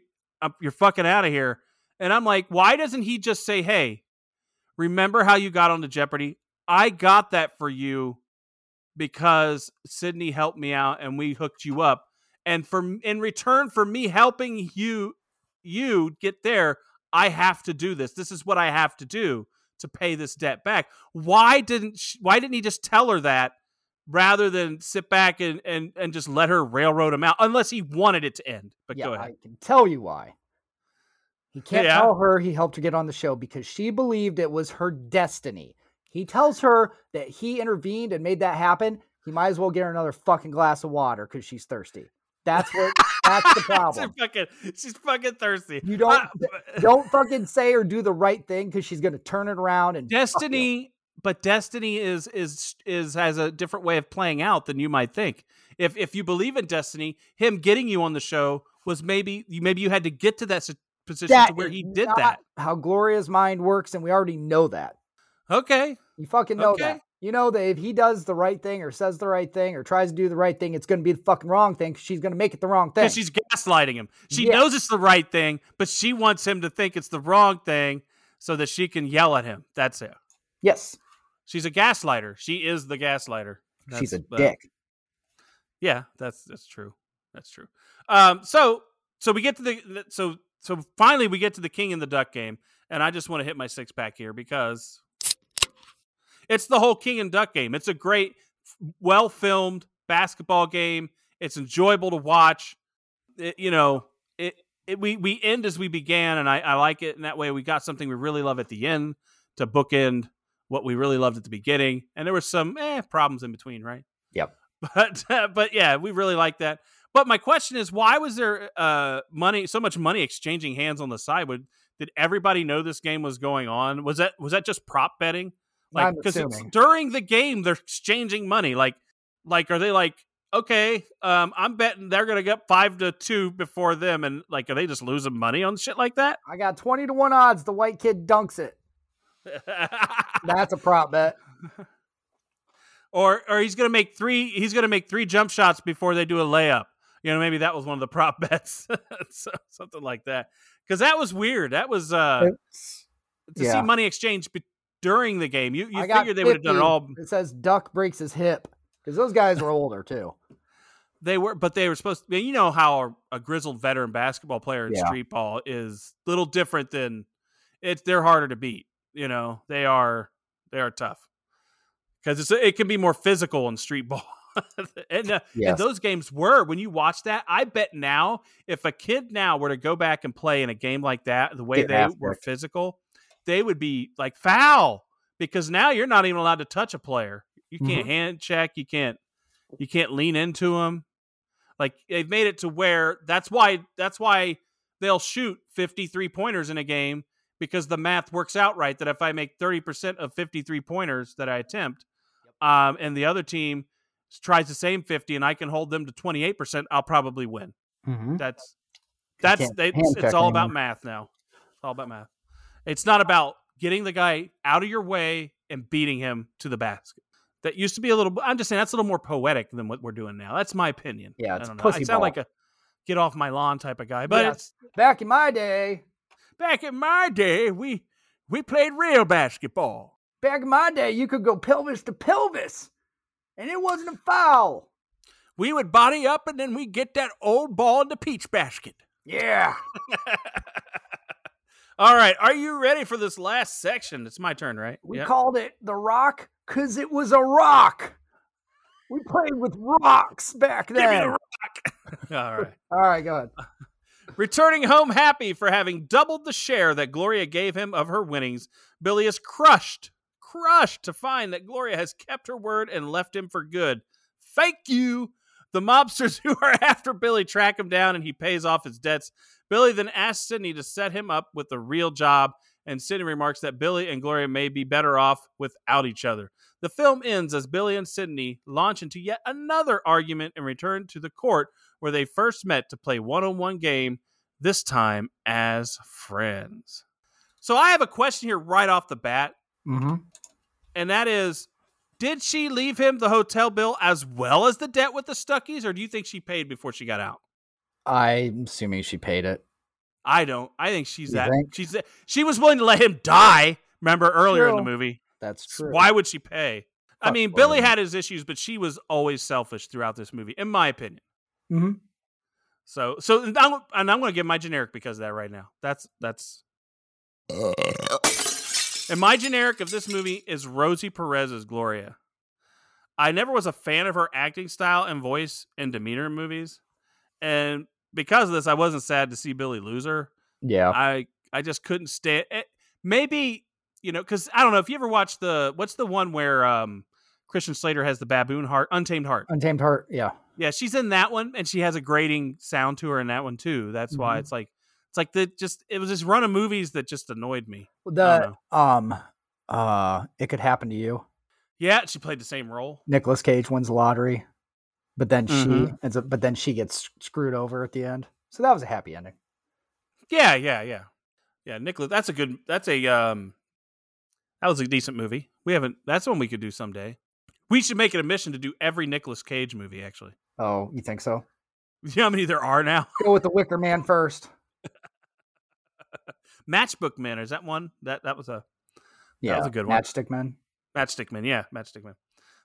you're fucking out of here, And I'm like, why doesn't he just say, "Hey, remember how you got onto Jeopardy? I got that for you because Sidney helped me out and we hooked you up. And for in return for me helping you you get there, I have to do this. This is what I have to do to pay this debt back. Why didn't sh why didn't he just tell her that rather than sit back and and and just let her railroad him out unless he wanted it to end. But yeah, go ahead. I can tell you why. He can't Yeah. tell her he helped her get on the show because she believed it was her destiny. He tells her that he intervened and made that happen. He might as well get her another fucking glass of water because she's thirsty. That's what. that's the problem. she's, fucking, she's fucking thirsty. You don't don't fucking say or do the right thing because she's gonna turn it around and. Destiny, but Destiny is is is has a different way of playing out than you might think. If if you believe in Destiny, him getting you on the show was maybe you maybe you had to get to that position That to where he did that. How Gloria's mind works, and we already know that. Okay, You fucking know Okay. that. You know that if he does the right thing or says the right thing or tries to do the right thing, it's going to be the fucking wrong thing she's going to make it the wrong thing. she's gaslighting him. She Yeah. knows it's the right thing, but she wants him to think it's the wrong thing so that she can yell at him. That's it. yes, She's a gaslighter. She is the gaslighter. she's a That's- uh, dick. Yeah, that's that's true. That's true. Um, so so we get to the so so finally we get to the king and the duck game, and I just want to hit my six pack here because it's the whole king and duck game. It's a great, well filmed basketball game. It's enjoyable to watch. It- you know, it, it we we end as we began, and I, I like it. And that way, we got something we really love at the end to bookend what we really loved at the beginning. And there were some eh, problems in between, right? Yep. But but yeah, we really like that. But my question is, why was there uh money so much money exchanging hands on the side? Would did everybody know this game was going on? Was that was that just prop betting? Like because during the game they're exchanging money. Like like are they like okay, um, I'm betting they're gonna get five to two before them, and like are they just losing money on shit like that? I got 20 to 1 odds. The white kid dunks it. That's a prop bet. or or he's gonna make three he's gonna make three jump shots before they do a layup you know maybe that was one of the prop bets so, something like that because that was weird that was uh It's- to yeah. see money exchange be- during the game you you I figured they would have done it all It says duck breaks his hip because those guys were older too. they were but they were supposed to you know how a, a grizzled veteran basketball player in Yeah. street ball is a little different than it's they're harder to beat you know they are they are tough. Because it's it can be more physical in street ball. And, uh, and those games were when you watch that i bet now if a kid now were to go back and play in a game like that the way Get they after were physical they would be like foul because now you're not even allowed to touch a player. You Mm-hmm. can't hand check you can't you can't lean into them like they've made it to where that's why that's why they'll shoot 53 pointers in a game because the math works out right that if I make 30% of 53 pointers that I attempt um, and the other team tries the same 50 and I can hold them to 28%, I'll probably win. Mm-hmm. That's that's they, hand it's, all about math now. It's all about math. It's not about getting the guy out of your way and beating him to the basket. That used to be a little. I'm just saying that's a little more poetic than what we're doing now. That's my opinion. Yeah, I it's don't know. I sound ball. like a get off my lawn type of guy, but Yeah. it's Back in my day, back in my day we we played real basketball. back in my day, you could go pelvis to pelvis, and it wasn't a foul. We would body up and then we get that old ball in the peach basket. Yeah. All right, are you ready for this last section? It's my turn, right? We Yeah. called it the rock because it was a rock. We played with rocks back Give me then. the rock. All right. All right, go ahead. Returning home happy for having doubled the share that Gloria gave him of her winnings, Billy is crushed, crushed to find that Gloria has kept her word and left him for good. Thank you. The mobsters who are after Billy track him down and he pays off his debts. Billy then asks Sidney to set him up with a real job, and Sidney remarks that Billy and Gloria may be better off without each other. The film ends as Billy and Sidney launch into yet another argument and return to the court where they first met to play one on one game, this time as friends. So I have a question here right off the bat, Mm-hmm. and that is Did she leave him the hotel bill as well as the debt with the Stuckies, or do you think she paid before she got out? I'm assuming she paid it. I don't. I think she's You that. think? She's that, she was willing to let him die. Remember earlier in the movie? That's true. Why would she pay? I mean, Lauren. Billy had his issues, but she was always selfish throughout this movie, in my opinion. Mhm. So, so and I'm, and I'm going to give my generic because of that right now. That's that's. And my generic of this movie is Rosie Perez as Gloria. I never was a fan of her acting style and voice and demeanor in movies, and because of this, I wasn't sad to see Billy lose her. Yeah. I I just couldn't stand. It. Maybe you know because I don't know if you ever watched the what's the one where um Christian Slater has the baboon heart, Untamed Heart. Untamed Heart. Yeah. Yeah, she's in that one, and she has a grating sound to her in that one too. That's why Mhm. it's like it's like the just it was this run of movies that just annoyed me. The um uh it could happen to you. Yeah, she played the same role. Nicolas Cage wins the lottery, but then she Mhm. ends up but then she gets screwed over at the end. So that was a happy ending. Yeah, yeah, yeah, yeah. Nicolas, that's a good. That's a um, that was a decent movie. We haven't. That's one we could do someday. We should make it a mission to do every Nicolas Cage movie. Actually, Oh, you think so? you know how many there are now? Go with the Wicker Man first. Matchbook man is that one? That that was a Yeah. that was a good one. Matchstick Man. Matchstick man Yeah, Matchstick man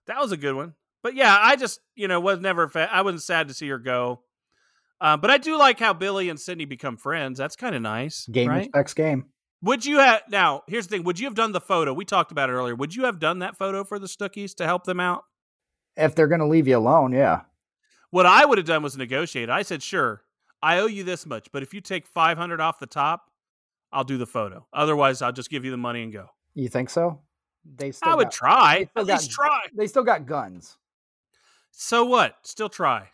That was a good one. But yeah, I just you know was never. Fa- I wasn't sad to see her go. Uh, but I do like how Billy and Sidney become friends. That's kind of nice. Game right? respects game. Would you have now? Here's the thing: Would you have done the photo? We talked about it earlier. Would you have done that photo for the Stookies to help them out? If they're gonna leave you alone, yeah. What I would have done was negotiate. I said, "Sure, I owe you this much, but if you take five hundred off the top, I'll do the photo. Otherwise, I'll just give you the money and go." You think so? They still I would got, try. At got- least try. They still got guns. So what? Still try.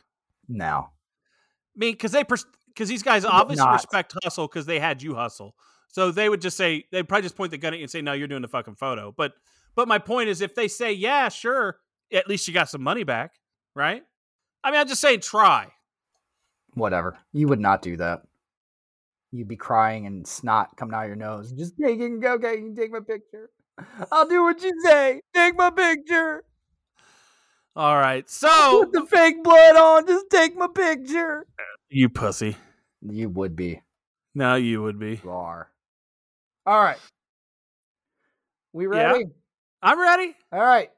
No. I mean, because they because these guys obviously not. respect hustle because they had you hustle. So they would just say they'd probably just point the gun at you and say, "No, you're doing the fucking photo." But but my point is, if they say, "Yeah, sure," at least you got some money back, right? I mean, I'm just saying, try. Whatever. You would not do that. You'd be crying and snot coming out of your nose. Just take it. Okay, you can take my picture. I'll do what you say. Take my picture. All right, so Put the fake blood on. Just take my picture. you pussy. You would be. No, you would be. You are. All right. We Yeah. ready? I'm ready. All right.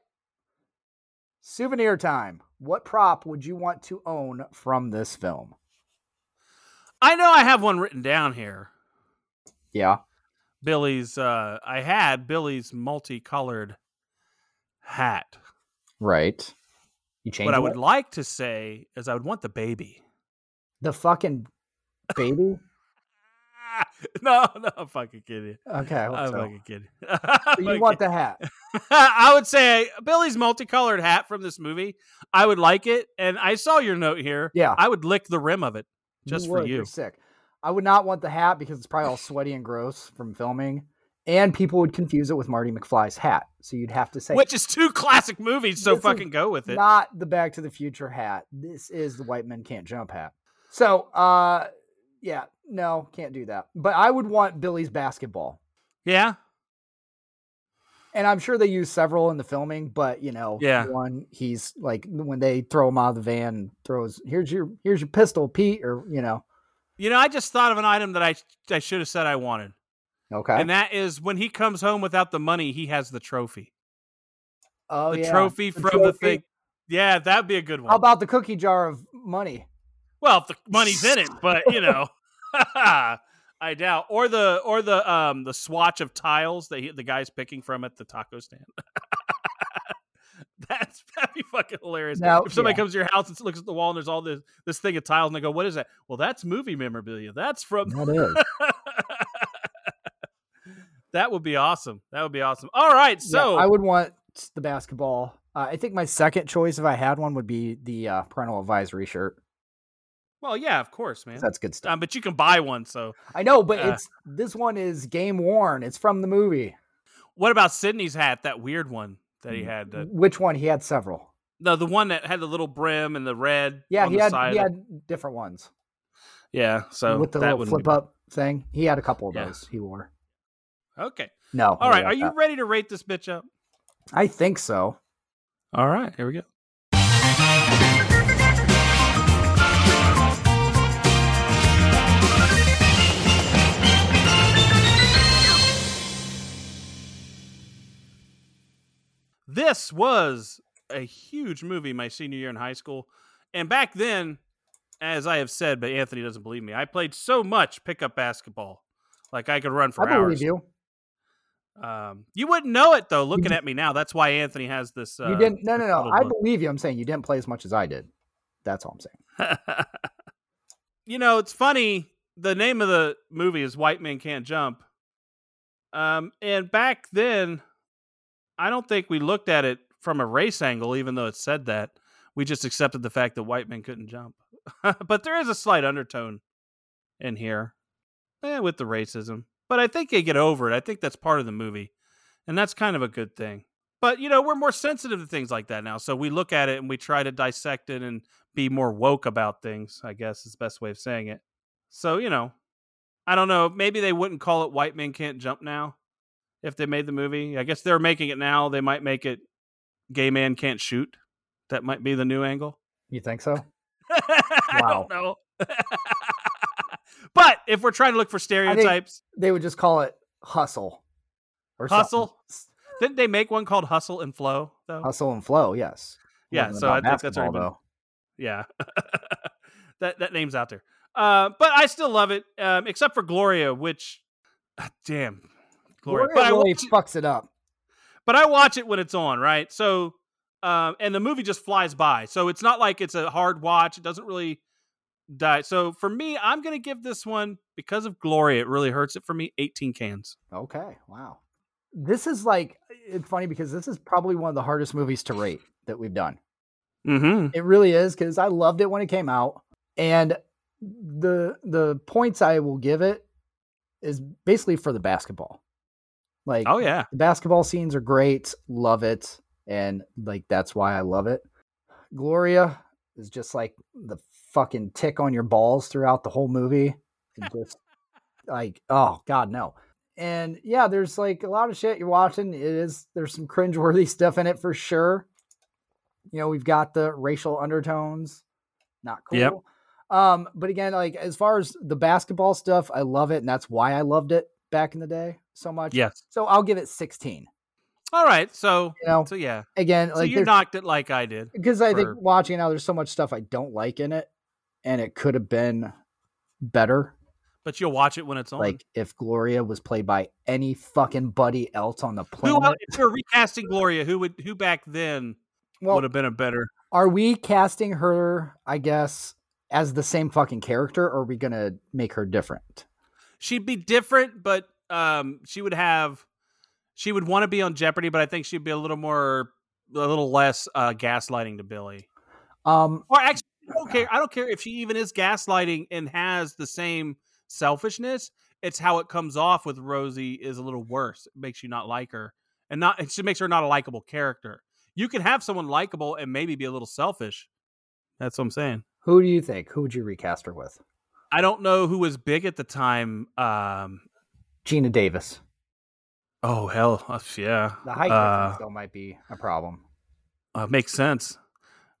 Souvenir time. What prop would you want to own from this film? I know I have one written down here. Yeah. Billy's. uh I had Billy's multicolored hat. Right. You change what I it? would like to say is I would want the baby. the fucking baby. no, no, I'm fucking kidding. Okay. I'm so. fucking kidding. You want the hat? I would say Billy's multicolored hat from this movie. I would like it, and I saw your note here. Yeah. I would lick the rim of it just for would. You're you. sick. I would not want the hat because it's probably all sweaty and gross from filming, and people would confuse it with Marty McFly's hat. So you'd have to say, Which is two classic movies, so fucking go with it. not the Back to the Future hat. This is the White Men Can't Jump hat. So, uh, yeah, no, can't do that. But I would want Billy's basketball. yeah, And I'm sure they use several in the filming, but you know, Yeah. one he's like when they throw him out of the van, throws here's your here's your pistol, Pete, or you know, you know, I just thought of an item that I I should have said I wanted, okay. and that is when he comes home without the money, he has the trophy. oh the yeah, trophy the from the thing. Yeah, that'd be a good one. How about the cookie jar of money? Well, if the money's in it, but you know, I doubt. Or the or the um the swatch of tiles that he, the guy's picking from at the taco stand. That's that'd be fucking hilarious. Now- if somebody yeah. comes to your house and looks at the wall and there's all this this thing of tiles and they go, "What is that?" Well, that's movie memorabilia. That's from. That is. That would be awesome. That would be awesome. All right, Yeah, so I would want the basketball. Uh, I think my second choice, if I had one, would be the uh, parental advisory shirt. well, yeah, of course, man. That's good stuff. Um, but you can buy one. So, I know, but uh, it's this one is game worn. It's from the movie. what about Sidney's hat? That weird one that he had. That, Which one? He had several. No, the one that had the little brim and the red. Yeah, on he the had side. he had different ones yeah, so with the flip up thing. He had a couple of Yeah. those. He wore. Okay. No. All right. Are you that. ready to rate this bitch up? I think so. All right. Here we go. This was a huge movie my senior year in high school. And back then, as I have said, but Anthony doesn't believe me, I played so much pickup basketball. Like I could run for I hours. You. Um, you wouldn't know it though, looking at me now. That's why Anthony has this. Uh, you didn't. No, no, no. I believe you. I'm saying you didn't play as much as I did. That's all I'm saying. you know, it's funny. The name of the movie is White Men Can't Jump. Um, and back then, I don't think we looked at it from a race angle, even though it said that. We just accepted the fact that white men couldn't jump. but there is a slight undertone in here eh, with the racism. But I think they get over it. I think that's part of the movie. And that's kind of a good thing. But, you know, we're more sensitive to things like that now. So we look at it and we try to dissect it and be more woke about things, I guess is the best way of saying it. So, you know, I don't know. Maybe they wouldn't call it White Men Can't Jump now if they made the movie. I guess they're making it now. They might make it Gay Man Can't Shoot. That might be the new angle. You think so? I don't know. but if we're trying to look for stereotypes, They would just call it hustle or something. Hustle? didn't they make one called Hustle and Flow though? Hustle and flow. Yes. Yeah, so I think that's already been- though. Yeah. that that name's out there. Uh, but I still love it, um, except for Gloria, which ah, damn Gloria. Gloria but I really watch it- fucks it up. but I watch it when it's on, right? So, um, and the movie just flies by. So it's not like it's a hard watch. It doesn't really die. So for me, I'm gonna give this one because of Gloria. It really hurts it for me. 18 cans. Okay. Wow. This is like it's funny because this is probably one of the hardest movies to rate that we've done. Mm-hmm. It really is because I loved it when it came out, and the the points I will give it is basically for the basketball. Like, Oh yeah. the basketball scenes are great, love it, and like that's why I love it. Gloria is just like the fucking tick on your balls throughout the whole movie. It just like, oh god, no. And yeah, there's like a lot of shit you're watching. It is there's some cringeworthy stuff in it for sure. You know, we've got the racial undertones. Not cool. Yep. Um, but again, like as far as the basketball stuff, I love it, and that's why I loved it back in the day so much. Yes. So I'll give it 16. All right. So You know, so yeah. again, So like you knocked it like I did. because I think watching now, there's so much stuff I don't like in it, and it could have been better. But you'll watch it when it's on. Like if Gloria was played by any fucking buddy else on the planet. el- if you're recasting Gloria, who would who back then well, would have been a better are we casting her? I guess as the same fucking character, or are we gonna make her different? she'd be different, but um, she would have she would want to be on Jeopardy, but I think she'd be a little more a little less uh, gaslighting to Billy. Um, Or actually, I don't care. I don't care if she even is gaslighting and has the same selfishness. It's how it comes off with Rosie is a little worse. It makes you not like her, and not it just makes her not a likable character. You can have someone likable and maybe be a little selfish. That's what I'm saying. who do you think? Who would you recast her with? I don't know who was big at the time. Um, Geena Davis. oh hell, uh, yeah. The height Uh, difference though might be a problem. Uh, makes sense.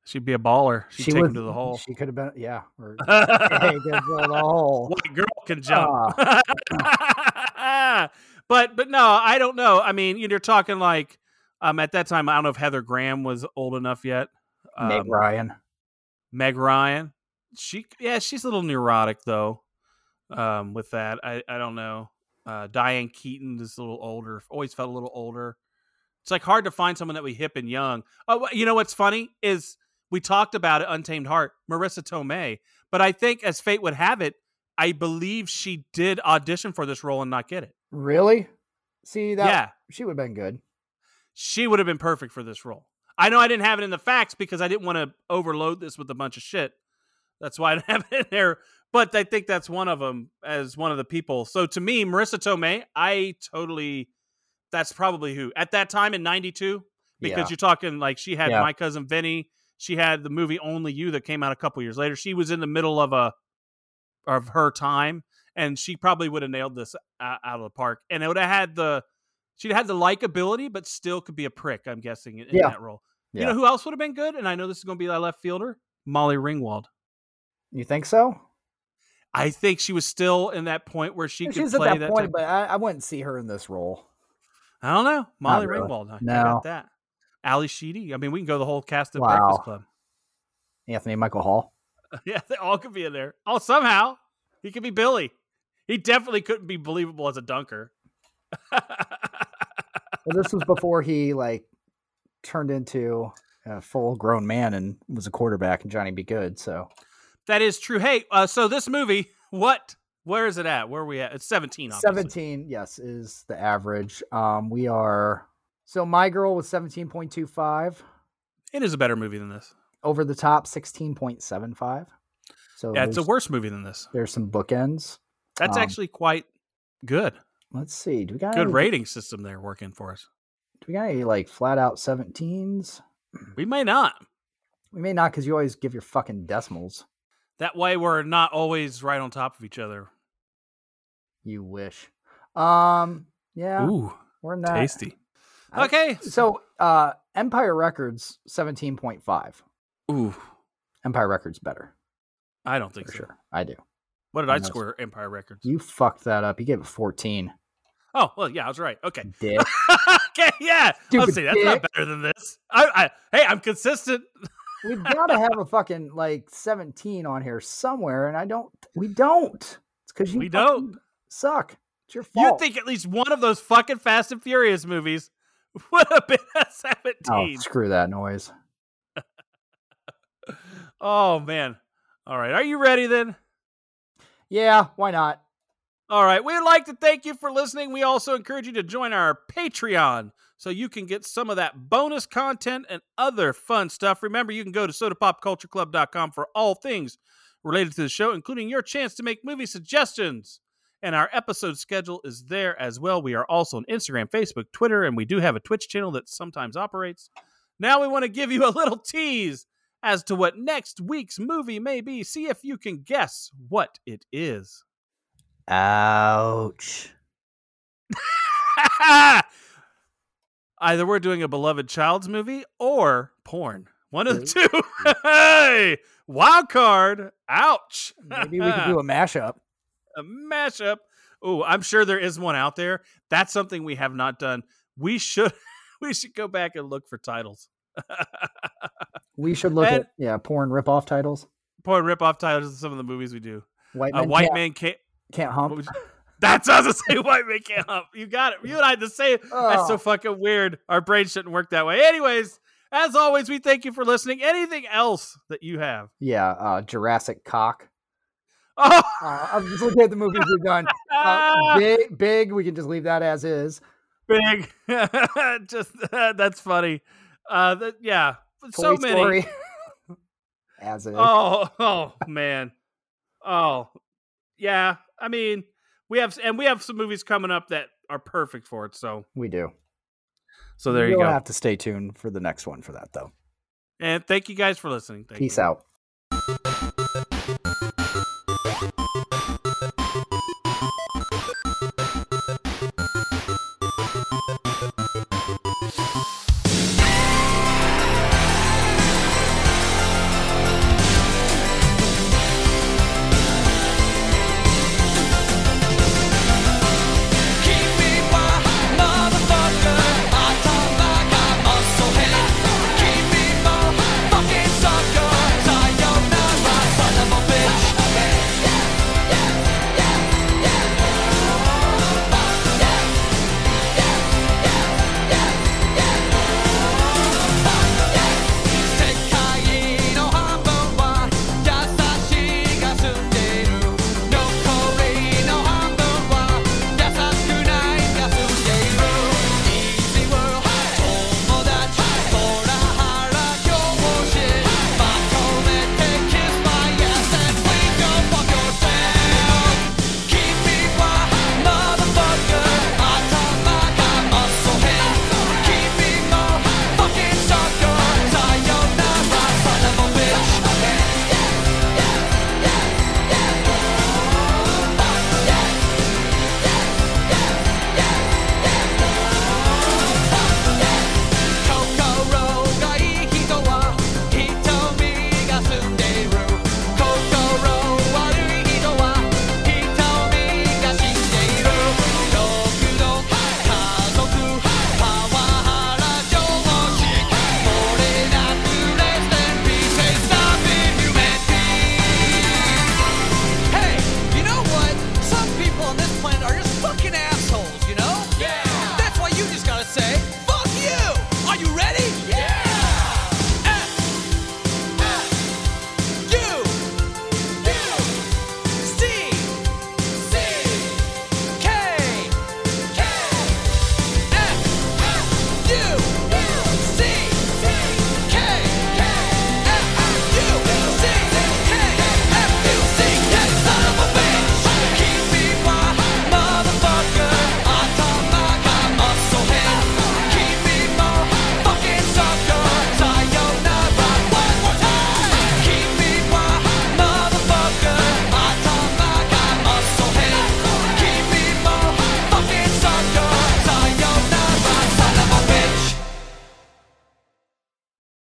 She'd be a baller. She'd she take was him to the hole. She could have been, yeah. Or, hey, the hole. girl can jump. but but no, I don't know. I mean, you're talking like um at that time. I don't know if Heather Graham was old enough yet. Um, Meg Ryan. Meg Ryan. She yeah, she's a little neurotic though. Um, with that, I I don't know. Uh, Diane Keaton is a little older. Always felt a little older. It's like hard to find someone that we hip and young. Oh, you know what's funny is we talked about it. Untamed Heart, Marisa Tomei. But I think, as fate would have it, I believe she did audition for this role and not get it. Really? See that? yeah, She would have been good. she would have been perfect for this role. I know I didn't have it in the facts because I didn't want to overload this with a bunch of shit. That's why I didn't have it in there. But I think that's one of them as one of the people. So to me, Marisa Tomei, I totally, that's probably who at that time in '92 because Yeah. you're talking like she had Yeah. my cousin Vinny. She had the movie Only You that came out a couple years later. She was in the middle of a of her time, and she probably would have nailed this out, of the park. And it would have had the she'd had the likability, but still could be a prick. I'm guessing in, Yeah. that role. Yeah. You know who else would have been good? And I know this is going to be a left fielder, Molly Ringwald. You think so? I think she was still in that point where she could She's at play that, that. point, but I, I wouldn't see her in this role. I don't know, Molly really. Ringwald. I, No. that. Ally Sheedy. I mean, we can go the whole cast of Wow. Breakfast Club. Anthony Michael Hall. Yeah, they all could be in there. Oh, somehow he could be Billy. He definitely couldn't be believable as a dunker. Well, this was before he like turned into a full grown man and was a quarterback and Johnny Be Good. So that is true. Hey, uh, so this movie, what? Where is it at? Where are we at? It's 17. Obviously. 17, yes, is the average. Um, we are so my girl was 17.25, It is a better movie than this. over the top 16.75. So Yeah, it's a worse movie than this. there's some bookends. That's Um, actually quite good. Let's see. Do we got a Good any, rating system there working for us. Do we got any like flat out 17s? We may not. We may not because you always give your fucking decimals. That way, we're not always right on top of each other. You wish. Um, yeah, Ooh, we're not tasty. I- Okay. So, uh, Empire Records 17.5. Ooh, Empire Records better I don't think for so. sure. I do. What did I Almost. score? Empire Records. You fucked that up. You gave it 14. Oh, well, yeah, I was right. Okay. Dick. okay, yeah. Stupid Let's see. That's not better than this. I, I, hey, I'm consistent. We've got to have a fucking like 17 on here somewhere, and I don't. We don't. It's because you We don't. suck. It's your fault. You'd think at least one of those fucking Fast and Furious movies would have been a oh, 17. screw that noise. Oh, man. All right. Are you ready then? Yeah, why not? All right. We'd like to thank you for listening. We also encourage you to join our Patreon so you can get some of that bonus content and other fun stuff. Remember, you can go to sodapopcultureclub.com for all things related to the show, including your chance to make movie suggestions. And our episode schedule is there as well. We are also on Instagram, Facebook, Twitter, and we do have a Twitch channel that sometimes operates. Now we want to give you a little tease as to what next week's movie may be. See if you can guess what it is. Ouch. Either we're doing a beloved child's movie or porn. One of the two. hey, wild card. Ouch. Maybe we could do a mashup. A mashup. Oh, I'm sure there is one out there. That's something we have not done. We should we should go back and look for titles. We should look And- at yeah porn ripoff titles. porn rip-off titles of some of the movies we do. White A men white can't, man can't. can't hump. That's I gonna say. White man can't hump. You got it. You and I the same. That's so Oh. fucking weird. Our brain shouldn't work that way. Anyways, as always, we thank you for listening. Anything else that you have? Yeah, uh, Jurassic cock. Oh, Uh, I'm just looking at the movies we've done. Uh, big, big. We can just leave that as is. big. Just that's funny. Uh, that, yeah, so Toy many. Story. as is. Oh, oh man. Oh, yeah. I mean, we have and we have some movies coming up that are perfect for it. So, we do. so there you You'll go. have to stay tuned for the next one for that, though. And thank you guys for listening. Thank Peace you. out.